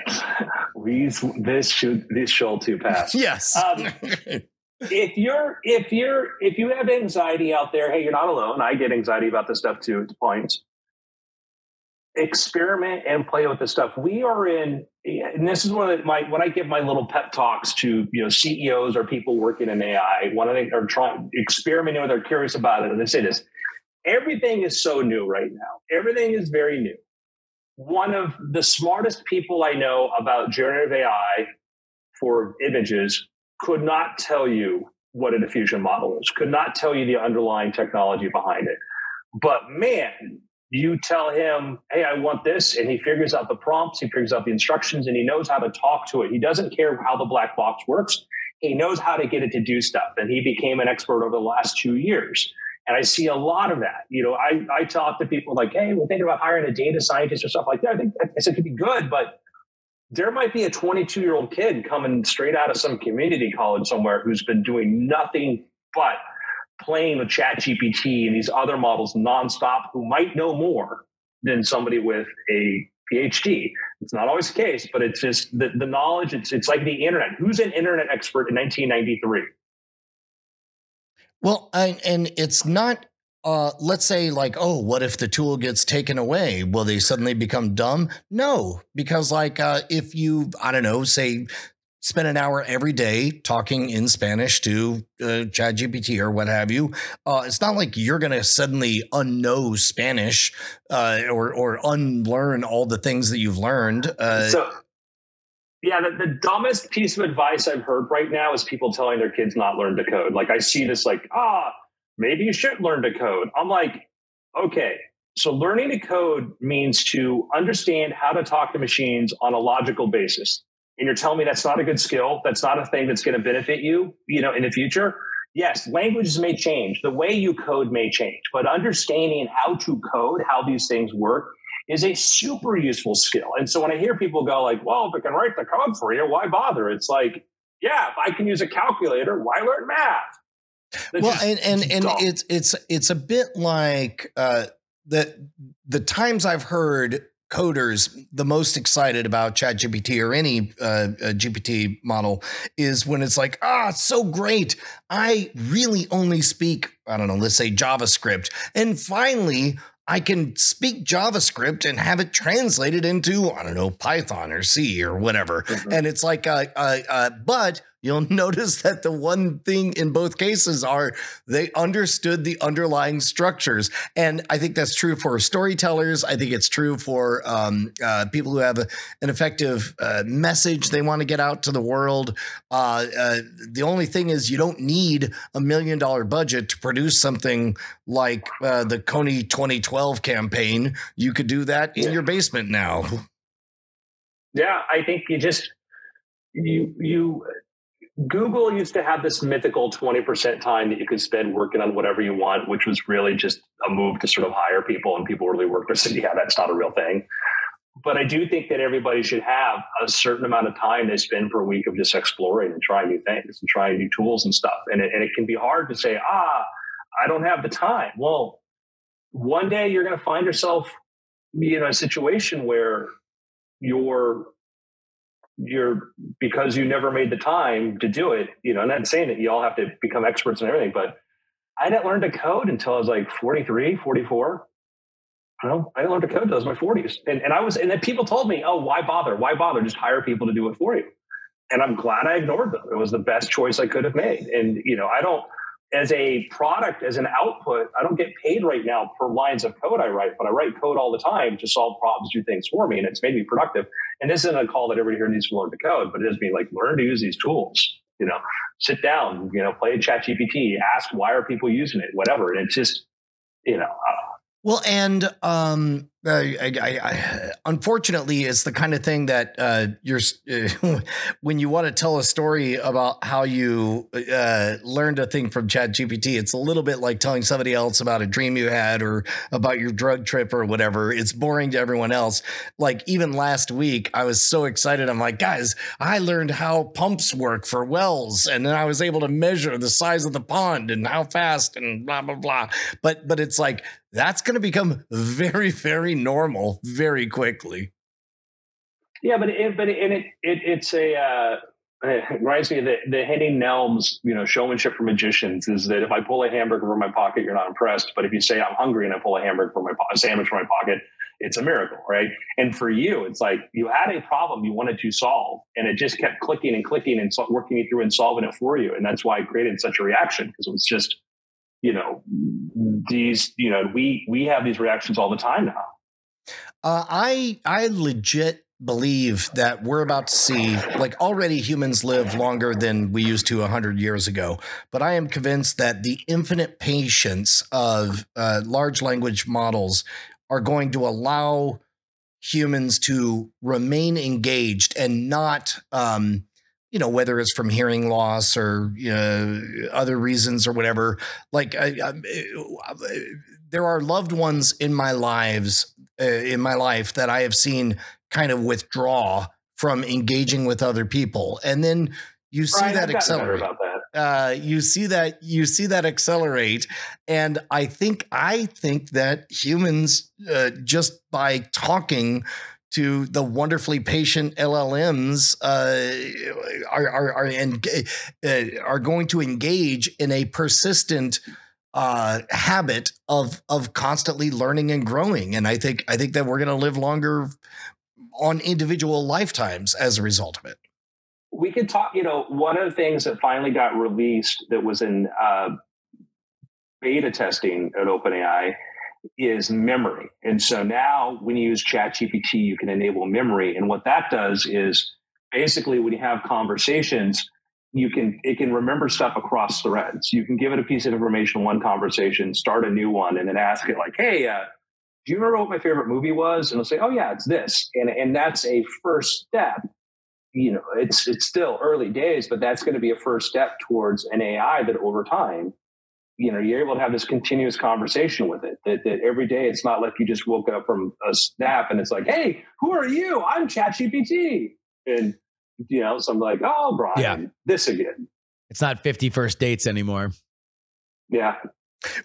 we this should this should to pass. Yes. Um, if you're if you're if you have anxiety out there, hey, you're not alone. I get anxiety about this stuff too at points experiment and play with the stuff. We are in, and this is one of my when I give my little pep talks to you know CEOs or people working in AI. One of them are trying experimenting with, are curious about it, and they say this: everything is so new right now. Everything is very new. One of the smartest people I know about generative AI for images could not tell you what a diffusion model is. Could not tell you the underlying technology behind it. But man, you tell him, hey, I want this, and he figures out the prompts, he figures out the instructions, and he knows how to talk to it. He doesn't care how the black box works. He knows how to get it to do stuff. And he became an expert over the last two years. And I see a lot of that. You know, I, I talk to people like, hey, we're thinking about hiring a data scientist or stuff like that. I think I it could be good, but there might be a 22 year old kid coming straight out of some community college somewhere who's been doing nothing but playing with chat gpt and these other models nonstop who might know more than somebody with a phd it's not always the case but it's just the, the knowledge it's, it's like the internet. Who's an internet expert in 1993 well I, and it's not uh, let's say like oh what if the tool gets taken away? Will they suddenly become dumb? No because like uh, if you i don't know say spend an hour every day talking in Spanish to uh, ChatGPT or what have you. Uh, it's not like you're going to suddenly unknow Spanish uh, or or unlearn all the things that you've learned. Uh, so, yeah, the, the, dumbest piece of advice I've heard right now is people telling their kids not learn to code. Like I see this, like ah, maybe you should learn to code. I'm like, okay. So learning to code means to understand how to talk to machines on a logical basis and you're telling me that's not a good skill, that's not a thing that's going to benefit you, you know, in the future. Yes, languages may change, the way you code may change, but understanding how to code, how these things work, is a super useful skill. And so when I hear people go like, "Well, if I can write the code for you, why bother?" It's like, yeah, if I can use a calculator, why learn math? That's well, just, and and, and it's it's it's a bit like uh, the the times I've heard coders the most excited about ChatGPT or any uh, GPT model is when it's like, ah, it's so great. I really only speak, I don't know, let's say JavaScript. And finally, I can speak JavaScript and have it translated into, I don't know, Python or C or whatever. Mm-hmm. And it's like, uh, uh, uh, but you'll notice that the one thing in both cases are they understood the underlying structures. And I think that's true for storytellers. I think it's true for um, uh, people who have a, an effective uh, message they want to get out to the world. Uh, uh the only thing is, you don't need a million dollar budget to produce something like uh, the Kony 2012 campaign. You could do that in your basement now. Yeah, I think you just you you Google used to have this mythical 20% time that you could spend working on whatever you want, which was really just a move to sort of hire people and people really or said, yeah, that's not a real thing. But I do think that everybody should have a certain amount of time they spend per week of just exploring and trying new things and trying new tools and stuff. And it, and it can be hard to say, ah, I don't have the time. Well, one day you're going to find yourself in a situation where you're you're because you never made the time to do it you know i'm not saying that you all have to become experts in everything but i didn't learn to code until i was like 43 44 you know, I didn't learn to code until I was my 40s. And, and I was, and then people told me, oh, why bother? Why bother? Just hire people to do it for you. And I'm glad I ignored them. It was the best choice I could have made. And, you know, I don't, as a product, as an output, I don't get paid right now per lines of code I write, but I write code all the time to solve problems, do things for me, and it's made me productive. And this isn't a call that everybody here needs to learn to code, but it is me like learn to use these tools. You know, sit down, you know, play Chat GPT, ask why are people using it, whatever. And it's just, you know, uh, well, and um, I, I, I, unfortunately, it's the kind of thing that uh, you're uh, when you want to tell a story about how you uh, learned a thing from Chat GPT. It's a little bit like telling somebody else about a dream you had or about your drug trip or whatever. It's boring to everyone else. Like even last week, I was so excited. I'm like, guys, I learned how pumps work for wells, and then I was able to measure the size of the pond and how fast and blah blah blah. But but it's like that's going to become very very normal very quickly. Yeah, but it, but it, it, it it's a uh, it reminds me of the, the Henning Nelms, you know, showmanship for magicians is that if I pull a hamburger from my pocket, you're not impressed. But if you say I'm hungry and I pull a hamburger from my a sandwich from my pocket, it's a miracle, right? And for you, it's like you had a problem you wanted to solve, and it just kept clicking and clicking and so, working you through and solving it for you, and that's why it created such a reaction because it was just, you know, these, you know, we we have these reactions all the time now. Uh, I I legit believe that we're about to see like already humans live longer than we used to 100 years ago but i am convinced that the infinite patience of uh, large language models are going to allow humans to remain engaged and not um, you know whether it's from hearing loss or you know, other reasons or whatever like I, I, there are loved ones in my lives uh, in my life that I have seen kind of withdraw from engaging with other people, and then you see Brian, that accelerate. That. Uh, you see that you see that accelerate, and I think I think that humans uh, just by talking to the wonderfully patient LLMs uh, are are are, and, uh, are going to engage in a persistent uh, habit of of constantly learning and growing. And I think I think that we're going to live longer on individual lifetimes as a result of it. We could talk. You know, one of the things that finally got released that was in uh, beta testing at OpenAI is memory. And so now when you use ChatGPT, you can enable memory. And what that does is basically when you have conversations, you can it can remember stuff across threads. You can give it a piece of information, one conversation, start a new one, and then ask it like, "Hey, uh, do you remember what my favorite movie was?" And it'll say, "Oh yeah, it's this," and and that's a first step. You know, it's it's still early days, but that's going to be a first step towards an AI that over time, you know, you're able to have this continuous conversation with it. That that every day, it's not like you just woke up from a snap and it's like, "Hey, who are you? I'm ChatGPT," and you know, so I'm like, oh, Brian, yeah. this again. It's not 50 first dates anymore. Yeah.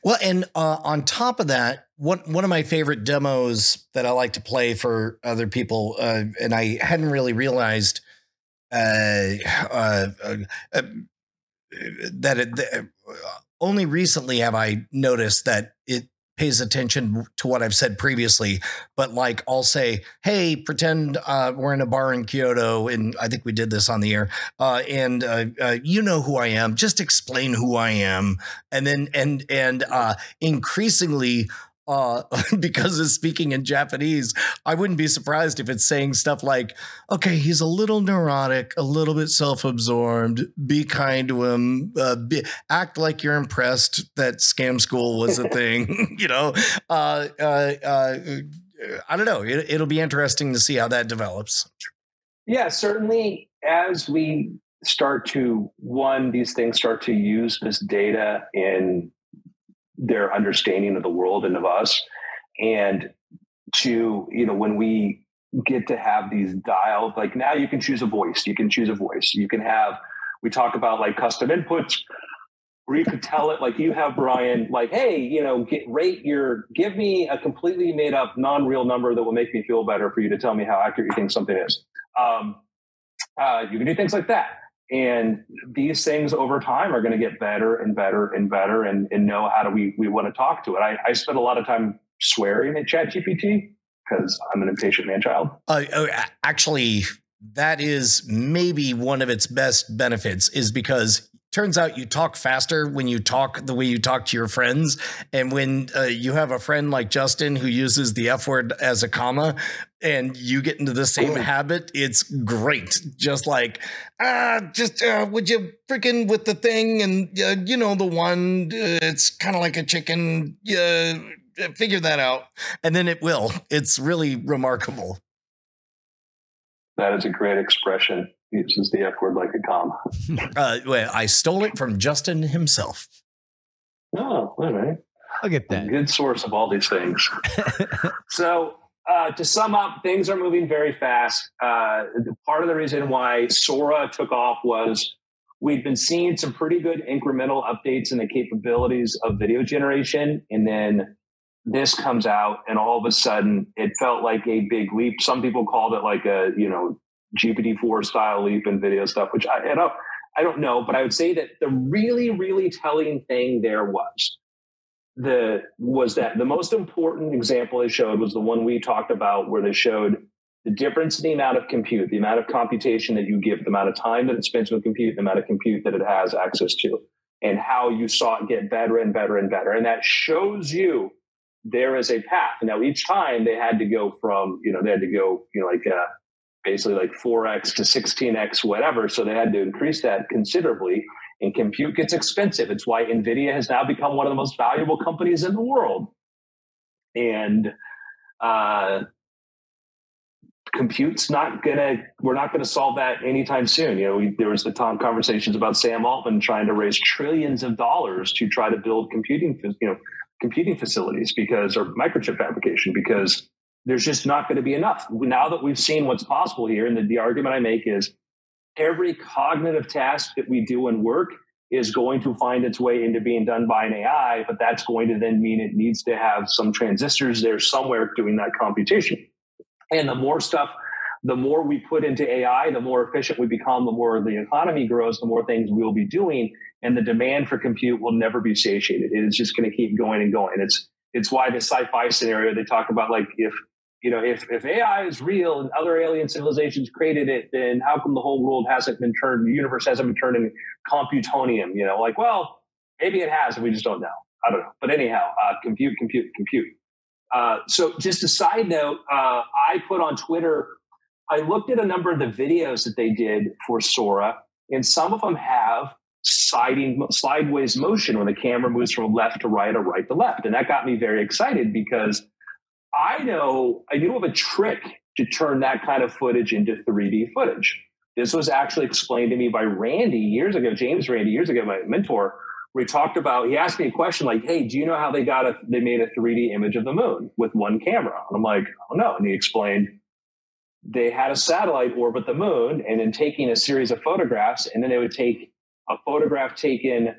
Well, and uh, on top of that, one one of my favorite demos that I like to play for other people, uh, and I hadn't really realized uh, uh, uh, uh that it, only recently have I noticed that it pays attention to what I've said previously, but like I'll say, "Hey, pretend uh, we're in a bar in Kyoto," and I think we did this on the air, uh, and uh, uh you know who I am. Just explain who I am, and then and and uh, increasingly uh, because it's speaking in Japanese, I wouldn't be surprised if it's saying stuff like, okay, he's a little neurotic, a little bit self absorbed, be kind to him, uh, be, act like you're impressed that scam school was a thing, you know? Uh, uh, uh, I don't know. It, it'll be interesting to see how that develops. Yeah, certainly as we start to one these things start to use this data in their understanding of the world and of us and to you know when we get to have these dialed like now you can choose a voice you can choose a voice you can have we talk about like custom inputs where you could tell it like you have Brian, like, hey, you know, get rate your give me a completely made up non-real number that will make me feel better for you to tell me how accurate you think something is. Um, uh, you can do things like that. And these things over time are going to get better and better and better and, and know how do we, we want to talk to it. I, I a lot of time swearing at ChatGPT because I'm an impatient man child. Uh, oh, actually, that is maybe one of its best benefits is because turns out you talk faster when you talk the way you talk to your friends. And when uh, you have a friend like Justin who uses the F word as a comma and you get into the same habit, it's great. Just like, ah, just uh, would you freaking with the thing and uh, you know, the one, uh, it's kind of like a chicken. Yeah. Figure that out, and then it will. It's really remarkable. That is a great expression He uses the F word like a comma. uh, well, I stole it from Justin himself. Oh, all right. I'll get that. A good source of all these things. so, uh, to sum up, things are moving very fast. Uh, part of the reason why Sora took off was we've been seeing some pretty good incremental updates in the capabilities of video generation. And then this comes out, and all of a sudden, it felt like a big leap. Some people called it like a, you know, GPT-4 style leap in video stuff, which I, I don't, I don't know, but I would say that the really, really telling thing there was the was that the most important example they showed was the one we talked about, where they showed the difference in the amount of compute, the amount of computation that you give, the amount of time that it spends with compute, the amount of compute that it has access to, and how you saw it get better and better and better. And that shows you there is a path. Now, each time they had to go from, you know, they had to go, you know, like uh, basically like 4x to 16x, whatever. So they had to increase that considerably. And compute gets expensive. It's why NVIDIA has now become one of the most valuable companies in the world. And uh, compute's not gonna we're not gonna solve that anytime soon you know we, there was the tom conversations about sam altman trying to raise trillions of dollars to try to build computing you know computing facilities because or microchip fabrication because there's just not going to be enough. Now that we've seen what's possible here, and the, the argument I make is every cognitive task that we do in work is going to find its way into being done by an AI, but that's going to then mean it needs to have some transistors there somewhere doing that computation. And the more stuff, the more we put into AI, the more efficient we become, the more the economy grows, the more things we'll be doing. And the demand for compute will never be satiated. It is just going to keep going and going. It's it's why the sci-fi scenario they talk about like if you know, if, if AI is real and other alien civilizations created it, then how come the whole world hasn't been turned, the universe hasn't been turned into computronium? You know, like, well, maybe it has, and we just don't know. I don't know. But anyhow, uh, compute, compute, compute. Uh, so just a side note, uh, I put on Twitter, I looked at a number of the videos that they did for Sora, and some of them have sliding sideways motion when the camera moves from left to right or right to left. And that got me very excited because I know I knew of a trick to turn that kind of footage into 3D footage. This was actually explained to me by Randi years ago, James Randi years ago, my mentor, We talked about, he asked me a question like, Hey, do you know how they got a, they made a 3D image of the moon with one camera? And I'm like, oh no. And he explained they had a satellite orbit the moon and then taking a series of photographs and then they would take a photograph taken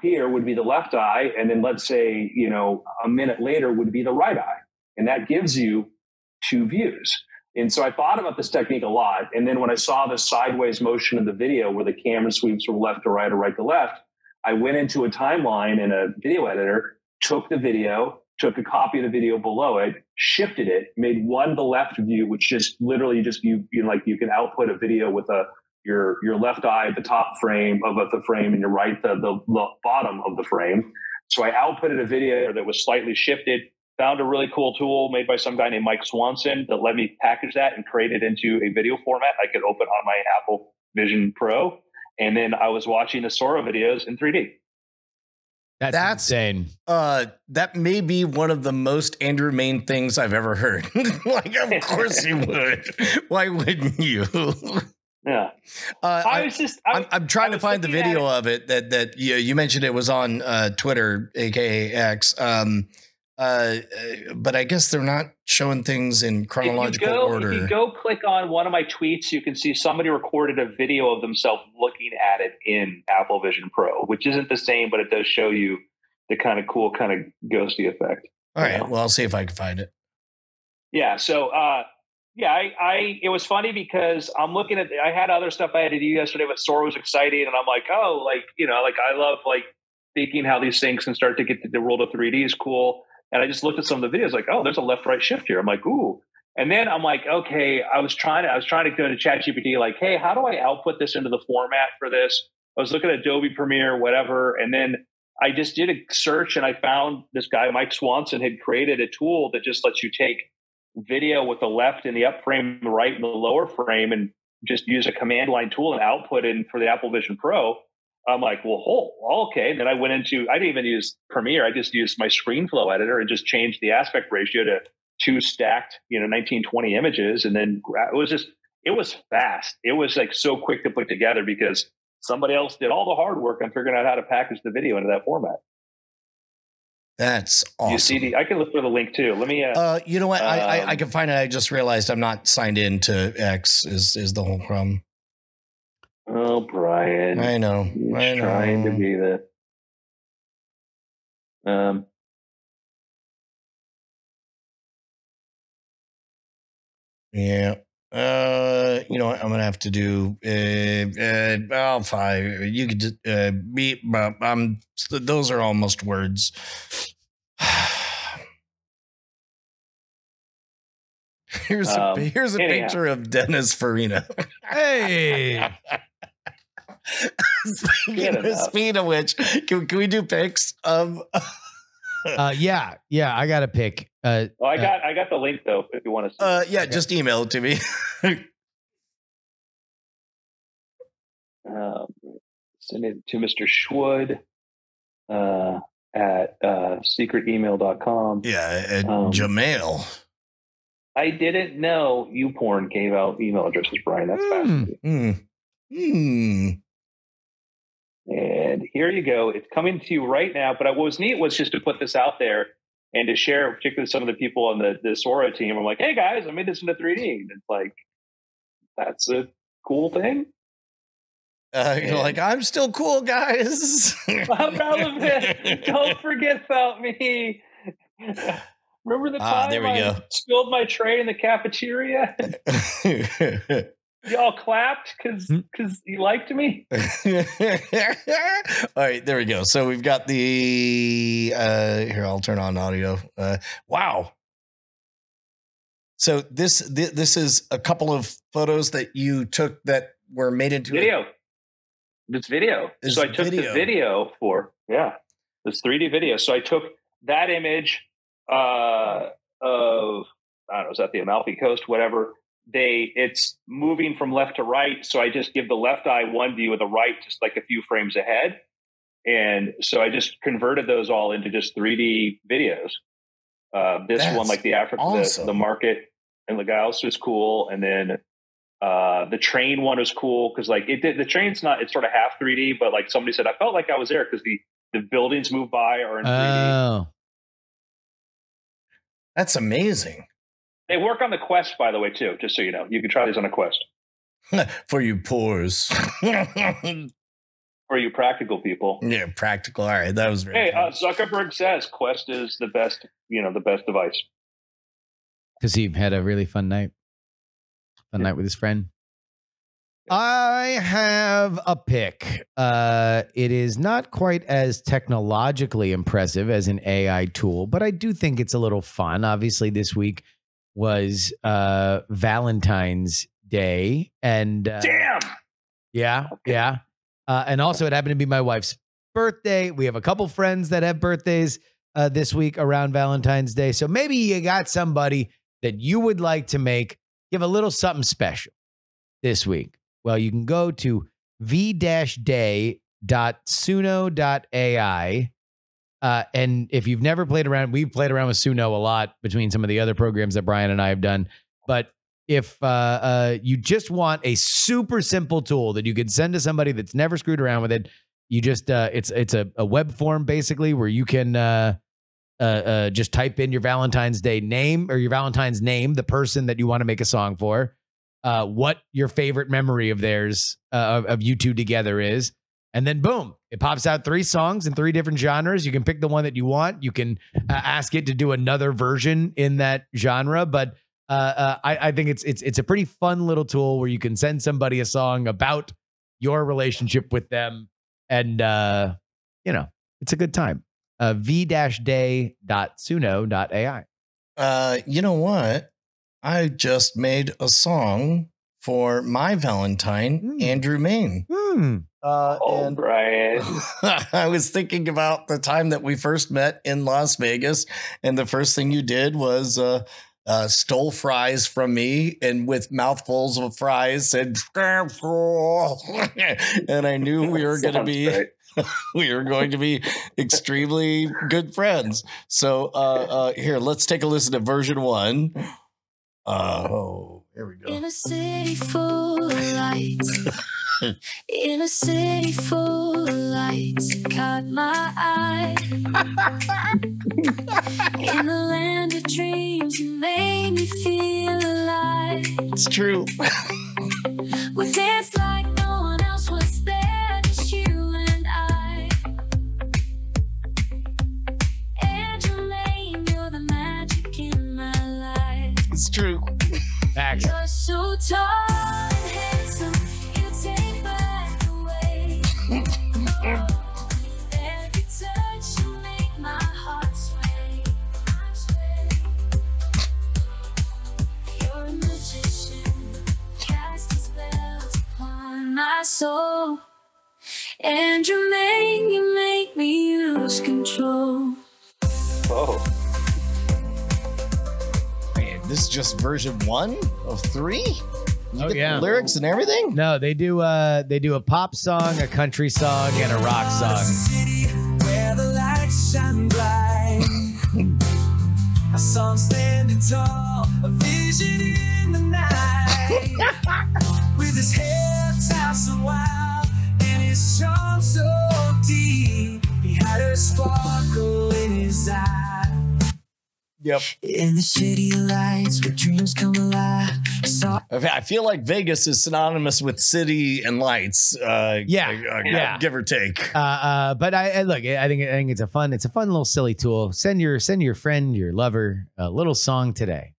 here would be the left eye. And then let's say, you know, a minute later would be the right eye and that gives you two views. And so I thought about this technique a lot. And then when I saw the sideways motion of the video where the camera sweeps from left to right or right to left, I went into a timeline in a video editor, took the video, took a copy of the video below it, shifted it, made one the left view, which just literally just you, you like you can output a video with a your your left eye at the top frame of the frame and your right the, the, the bottom of the frame. So I outputted a video that was slightly shifted, found a really cool tool made by some guy named Mike Swanson that let me package that and create it into a video format I could open on my Apple Vision Pro. And then I was watching the Sora videos in 3D. That's, That's insane. Uh, that may be one of the most Andrew Mayne things I've ever heard. like, of course you would. Why wouldn't you? Yeah. Uh, I I, was just. I, I'm, I'm trying I to find the video it. of it that that you, you mentioned it was on uh, Twitter, aka X. Um, uh, but I guess they're not showing things in if chronological you go, order. If you go click on one of my tweets, you can see somebody recorded a video of themselves looking at it in Apple Vision Pro, which isn't the same, but it does show you the kind of cool kind of ghosty effect. All right, yeah. well, I'll see if I can find it. Yeah. So, uh, yeah, I, I, it was funny because I'm looking at, I had other stuff I had to do yesterday, but Sora was exciting. And I'm like, oh, like, you know, like I love like thinking how these things can start to get to the world of 3D is cool. And I just looked at some of the videos like, oh, there's a left right shift here. I'm like, ooh. And then I'm like, okay, I was trying to, I was trying to go to ChatGPT, like, hey, how do I output this into the format for this? I was looking at Adobe Premiere, whatever. And then I just did a search and I found this guy, Mike Swanson, had created a tool that just lets you take video with the left in the up frame, the right in the lower frame, and just use a command line tool and output in for the Apple Vision Pro. I'm like, well, oh, okay. Then I went into, I didn't even use Premiere. I just used my ScreenFlow editor and just changed the aspect ratio to two stacked, you know, 1920 images. And then it was just, it was fast. It was like so quick to put together because somebody else did all the hard work on figuring out how to package the video into that format. That's awesome. You see the, I can look for the link too. Let me, uh, uh, you know what? I, I I Um, can find it. I just realized I'm not signed in to X. Is is the whole problem? Oh, Brian. I know. He's I know. trying to be the. Um, Yeah. Uh, you know what? I'm gonna have to do. Uh, uh I'll fine. You could just uh, be. Uh, I'm. Those are almost words. Here's Um, a here's a anyhow. picture of Dennis Farina. Hey, speaking, of, speaking of which, can, can we do pics? Um, uh, yeah, yeah. I got a pick. Uh, oh, I Uh, got I got the link though. If you want to. See. uh, yeah, just email it to me. um, send it to Mr. Schwood uh, at uh, secretemail.com. yeah, uh, Um, Jamail. I didn't know YouPorn gave out email addresses, Brian. That's Hmm. fascinating. Hmm. Hmm. And here you go. It's coming to you right now. But what was neat was just to put this out there and to share, particularly some of the people on the, the Sora team. I'm like, hey guys, I made this into 3D. And it's like, that's a cool thing. Uh, you're like, I'm still cool, guys. I'm relevant. Don't forget about me. Remember the Ah, time there we I go. spilled my tray in the cafeteria? Y'all clapped because Hmm. because you liked me. All right, there we go. So we've got the uh here. I'll turn on audio. Uh, wow. So this thi- this is a couple of photos that you took that were made into a- Video. It's video. It's so I took video. the video for yeah, this 3D video. So I took that image uh, of I don't know, is that the Amalfi Coast, whatever. They it's moving from left to right. So I just give the left eye one view of the right, just like a few frames ahead. And so I just converted those all into just 3D videos. Uh, this That's one, like the Africa, awesome. the, the market and Lagos was cool. And then uh, the train one was cool because like it did. The train's not. It's sort of half 3D, but like somebody said, I felt like I was there because the the buildings move by are in 3D. oh, That's amazing they work on the Quest, by the way, too. Just so you know, you can try these on a Quest for you pores. for you practical people. yeah, practical. All right, that was very. Hey, uh, Zuckerberg says Quest is the best. You know, the best device. because he had a really fun night, fun Yeah. night with his friend. I have a pick. Uh, it is not quite as technologically impressive as an AI tool, but I do think it's a little fun. Obviously, this week was uh, Valentine's Day, and uh, Damn. yeah, Okay. yeah. Uh, and also, it happened to be my wife's birthday. We have a couple friends that have birthdays uh, this week around Valentine's Day. So maybe you got somebody that you would like to make give a little something special this week. Well, you can go to v-day.suno.ai. Uh, and if you've never played around, we've played around with Suno a lot between some of the other programs that Brian and I have done. But if uh, uh, you just want a super simple tool that you can send to somebody that's never screwed around with it, you just uh, it's it's a, a web form basically where you can uh, uh, just type in your Valentine's Day name or your Valentine's name, the person that you want to make a song for, what your favorite memory of theirs of, of you two together is, and then boom, it pops out three songs in three different genres. You can pick the one that you want. You can uh, ask it to do another version in that genre, but uh, uh, I, I think it's it's it's a pretty fun little tool where you can send somebody a song about your relationship with them, and uh, you know it's a good time. Uh, v-day.suno.ai. Uh, you know what? I just made a song for my Valentine, Hmm. Andrew Mayne. Hmm. Uh, Oh, and Brian. I was thinking about the time that we first met in Las Vegas, and the first thing you did was uh, uh, stole fries from me, and with mouthfuls of fries said, and I knew we were going to be great. we were going to be extremely good friends. So uh, uh, here, let's take a listen to version one. Uh, oh, here we go. In a city full of lights. In a city full of lights, it caught my eye. In the land of dreams, you made me feel alive. It's true. one of three. You Oh, get yeah. the lyrics and everything. No, they do. Uh, they do a pop song, a country song, and a rock song. city where the lights shine bright. I saw him standing tall, a vision in the night. With his hair tousled wild and his charm so deep, he had a sparkle in his eye. Yep. In the city lights where dreams come alive, I I feel like Vegas is synonymous with city and lights. Uh, Yeah, uh, yeah. give or take. Uh, uh, but I, I look. I think I think it's a fun. It's a fun little silly tool. Send your send your friend, your lover, a little song today.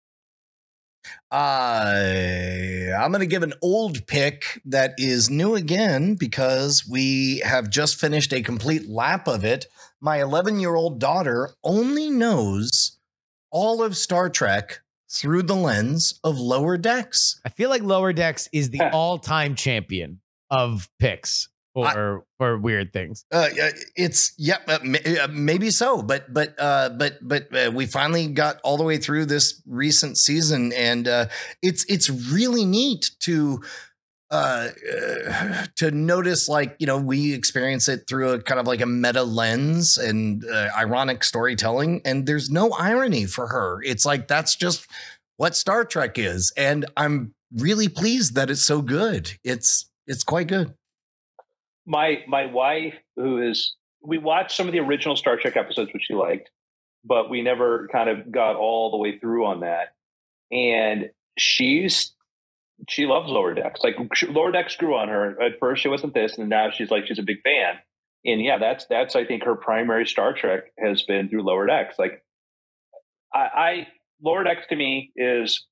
Uh, I'm going to give an old pick that is new again because we have just finished a complete lap of it. My 11 year old daughter only knows all of Star Trek through the lens of lower decks. I feel like Lower Decks is the all time champion of picks for for weird things. Uh, it's yeah, uh, uh, maybe so, but but uh, but but uh, we finally got all the way through this recent season, and uh, it's it's really neat to uh, to notice like you know we experience it through a kind of like a meta lens and uh, ironic storytelling, and there's no irony for her. It's like that's just what Star Trek is, and I'm really pleased that it's so good. It's it's quite good. my my wife, who is we watched some of the original Star Trek episodes, which she liked, but we never kind of got all the way through on that. And she's she loves Lower Decks. Like Lower Decks grew on her. At first, she wasn't this, and now she's like she's a big fan. And yeah, that's that's I think her primary Star Trek has been through Lower Decks. Like I, I Lower Decks to me is.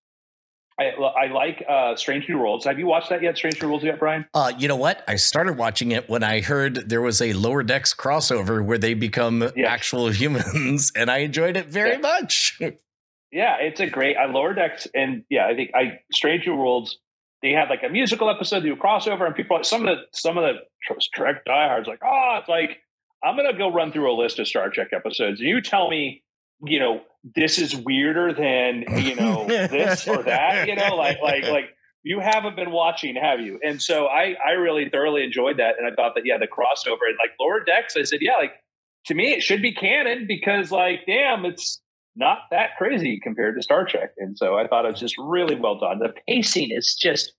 I, I like uh, Strange New Worlds. Have you watched that yet? Strange New Worlds yet, Brian? Uh, you know what? I started watching it when I heard there was a lower decks crossover where they become Yeah. actual humans, and I enjoyed it very Yeah. much. Yeah, it's a great. I lower decks, and yeah, I think I Strange New Worlds. They had like a musical episode, do a crossover, and people. Some of the some of the tr- Trek diehards like, oh, it's like I'm gonna go run through a list of Star Trek episodes, and you tell me, you know, this is weirder than you know this or that, you know, like like like you haven't been watching, have you? And so I I really thoroughly enjoyed that, and I thought that yeah, the crossover and like lower decks. I said yeah, like to me it should be canon because like damn, it's not that crazy compared to Star Trek. And so I thought it was just really well done. The pacing is just,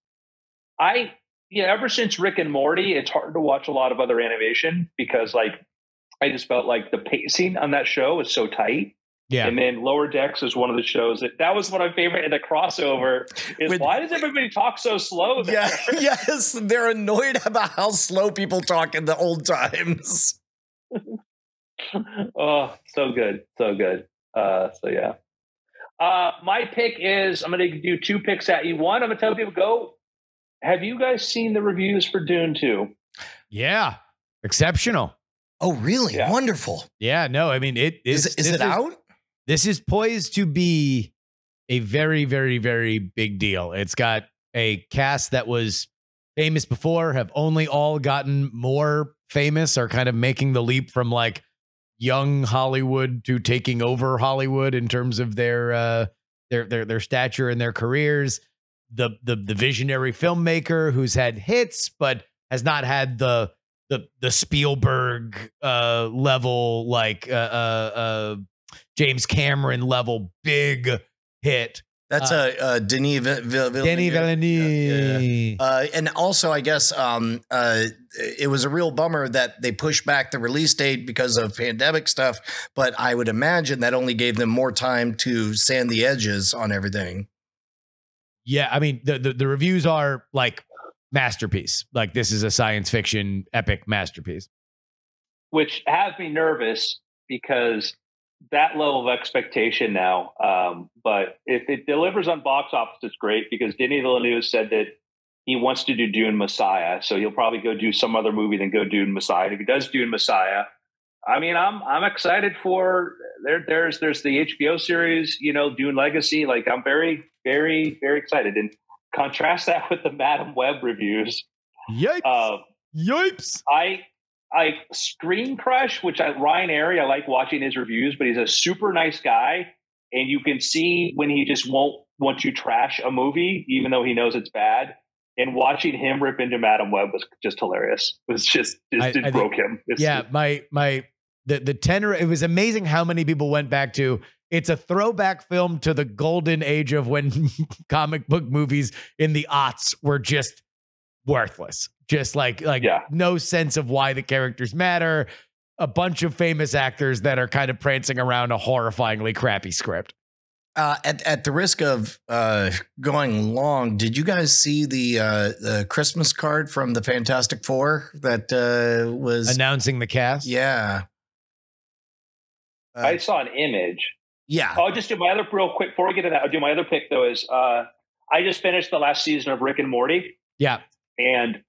I, you know, ever since Rick and Morty, it's hard to watch a lot of other animation because like I just felt like the pacing on that show is so tight. Yeah. And then Lower Decks is one of the shows that that was one of my favorite. And the crossover is With- why does everybody talk so slow? There? Yeah, yes, they're annoyed about how slow people talk in the old times. oh, so good, so good. Uh, so yeah. Uh, my pick is I'm going to do two picks at you. One, I'm going to tell people go. Have you guys seen the reviews for Dune Two? yeah. Exceptional. Oh, really? Yeah. Wonderful. Yeah. No, I mean, it Is, is. is this it out? This is poised to be a very, very, very big deal. It's got a cast that was famous before, have only all gotten more famous, are kind of making the leap from like young Hollywood to taking over Hollywood in terms of their uh their their their stature and their careers. The the the visionary filmmaker who's had hits but has not had the the the Spielberg uh level like uh uh, uh James Cameron level big hit. That's Uh, a uh, Denis Vi- Vi- Villeneuve. Denis Villeneuve. Uh, and also, I guess um, uh, it was a real bummer that they pushed back the release date because of pandemic stuff. But I would imagine that only gave them more time to sand the edges on everything. Yeah, I mean the, the the reviews are like masterpiece. Like this is a science fiction epic masterpiece. which has me nervous because that level of expectation now. Um, but if it delivers on box office, it's great because Denis Villeneuve said that he wants to do Dune Messiah, so he'll probably go do some other movie than go Dune Messiah. If he does Dune Messiah, I mean, I'm I'm excited for there. There's there's the HBO series, you know, Dune Legacy. Like I'm very very very excited, and contrast that with the Madame Web reviews. Yipes! Uh, Yipes! I I Screen Crush, which I Ryan Arey, I like watching his reviews, but he's a super nice guy, and you can see when he just won't want you trash a movie, even though he knows it's bad. And watching him rip into Madame Web was just hilarious. It was just it, I- it I think- broke him. It's- Yeah, my my the the tenor. It was amazing how many people went back to. It's a throwback film to the golden age of when comic book movies in the aughts were just worthless. Just like like Yeah. no sense of why the characters matter. A bunch of famous actors that are kind of prancing around a horrifyingly crappy script. Uh, at, at the risk of uh, going long, did you guys see the uh, the Christmas card from the Fantastic Four that uh, was? Announcing the cast. yeah. Uh, I saw an image. yeah. I'll just do my other real quick before we get to that. I'll do my other pick though. Is uh, I just finished the last season of Rick and Morty. Yeah. And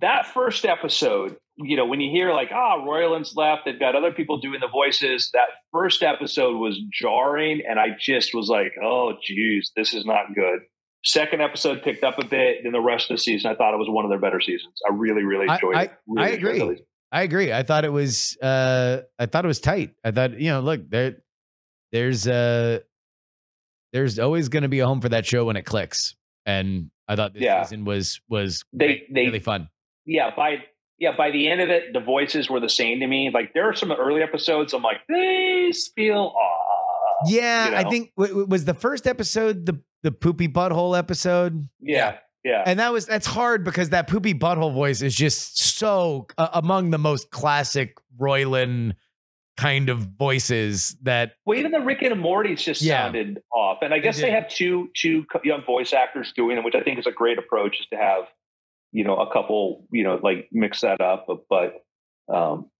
that first episode, you know, when you hear like, ah, Roiland's left, they've got other people doing the voices. That first episode was jarring, and I just was like, oh, geez, this is not good. Second episode picked up a bit. Then the rest of the season, I thought it was one of their better seasons. I really, really enjoyed I- it. Really I agree. it. I agree. I thought it was uh I thought it was tight. I thought, you know, look, there there's uh there's always gonna be a home for that show when it clicks. And I thought this Yeah. season was was They- great, they- really fun. Yeah by yeah by the end of it the voices were the same to me. Like there are some early episodes i'm like these feel off Yeah, you I think w- w- was the first episode the the poopy butthole episode. yeah yeah. And that was that's hard because that poopy butthole voice is just so uh, among the most classic Roiland kind of voices that well even the rick and morty's just Yeah. sounded off and i guess they have two two young voice actors doing it which i think is a great approach is to have you know a couple you know like mix that up but, but um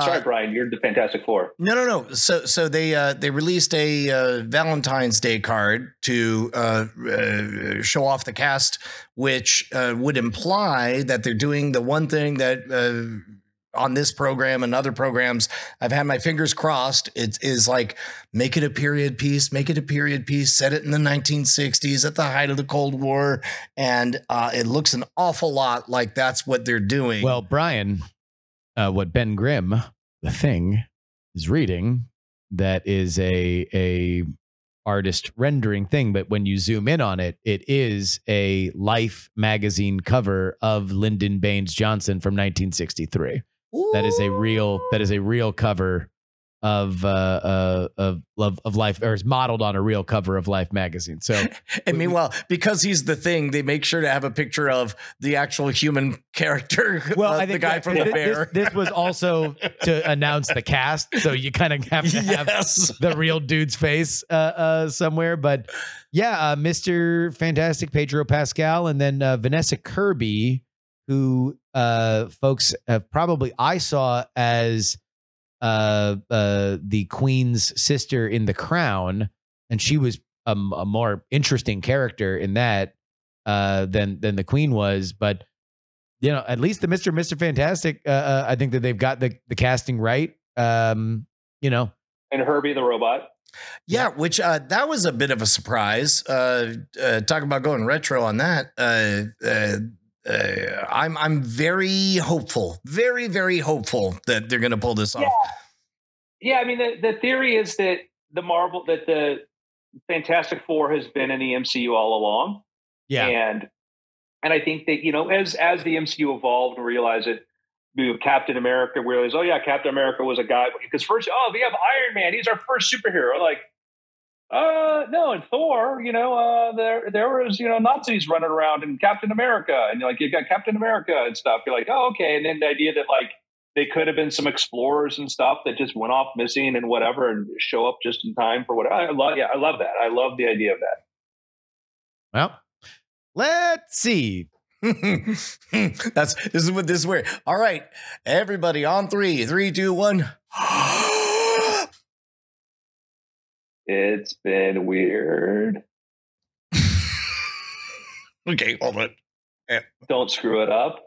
sorry Uh, brian you're the fantastic four No, no, no. So, so they uh, they released a uh, Valentine's Day card to uh, uh, show off the cast, which uh, would imply that they're doing the one thing that uh, on this program and other programs I've had my fingers crossed. It is like make it a period piece, make it a period piece, set it in the 1960s at the height of the Cold War, and uh, it looks an awful lot like that's what they're doing. Well, Brian, uh, what Ben Grimm, the thing, is reading that is a a artist rendering thing, but when you zoom in on it, it is a Life magazine cover of Lyndon Baines Johnson from 1963. That is a real that is a real cover of uh, uh of love of life or is modeled on a real cover of life magazine so And meanwhile, because he's the thing, they make sure to have a picture of the actual human character. well uh, i the guy that- from the this, bear. this was also to announce the cast so you kind of have to have yes. the real dude's face uh, uh, somewhere. But yeah, uh, Mr. Fantastic Pedro Pascal, and then uh, Vanessa Kirby, who uh, folks have probably I saw as uh, uh, the Queen's sister in The Crown, and she was a more interesting character in that uh, than than the Queen was, but. You know, at least the Mister Mister Fantastic. Uh, uh, I think that they've got the the casting right. Um, you know, And Herbie the robot. Yeah, which uh, that was a bit of a surprise. Uh, uh, talk about going retro on that. Uh, I'm I'm very hopeful, very very hopeful that they're going to pull this off. Yeah, I mean the, the theory is that the Marvel that the Fantastic Four has been in the MCU all along. yeah. And and I think that, you know, as as the MCU evolved and realized it, you know, Captain America realized, oh yeah, Captain America was a guy because first, oh, we have Iron Man, he's our first superhero. Like, uh no, and Thor, you know, uh there there was, you know, Nazis running around and Captain America, and like you got Captain America and stuff. You're like, oh, okay. And then the idea that like they could have been some explorers and stuff that just went off missing and whatever and show up just in time for whatever. I love yeah, I love that. I love the idea of that. Well, let's see. That's this is what this is weird. All right, everybody on three, three, two, one. It's been weird. okay, hold on. Don't screw it up.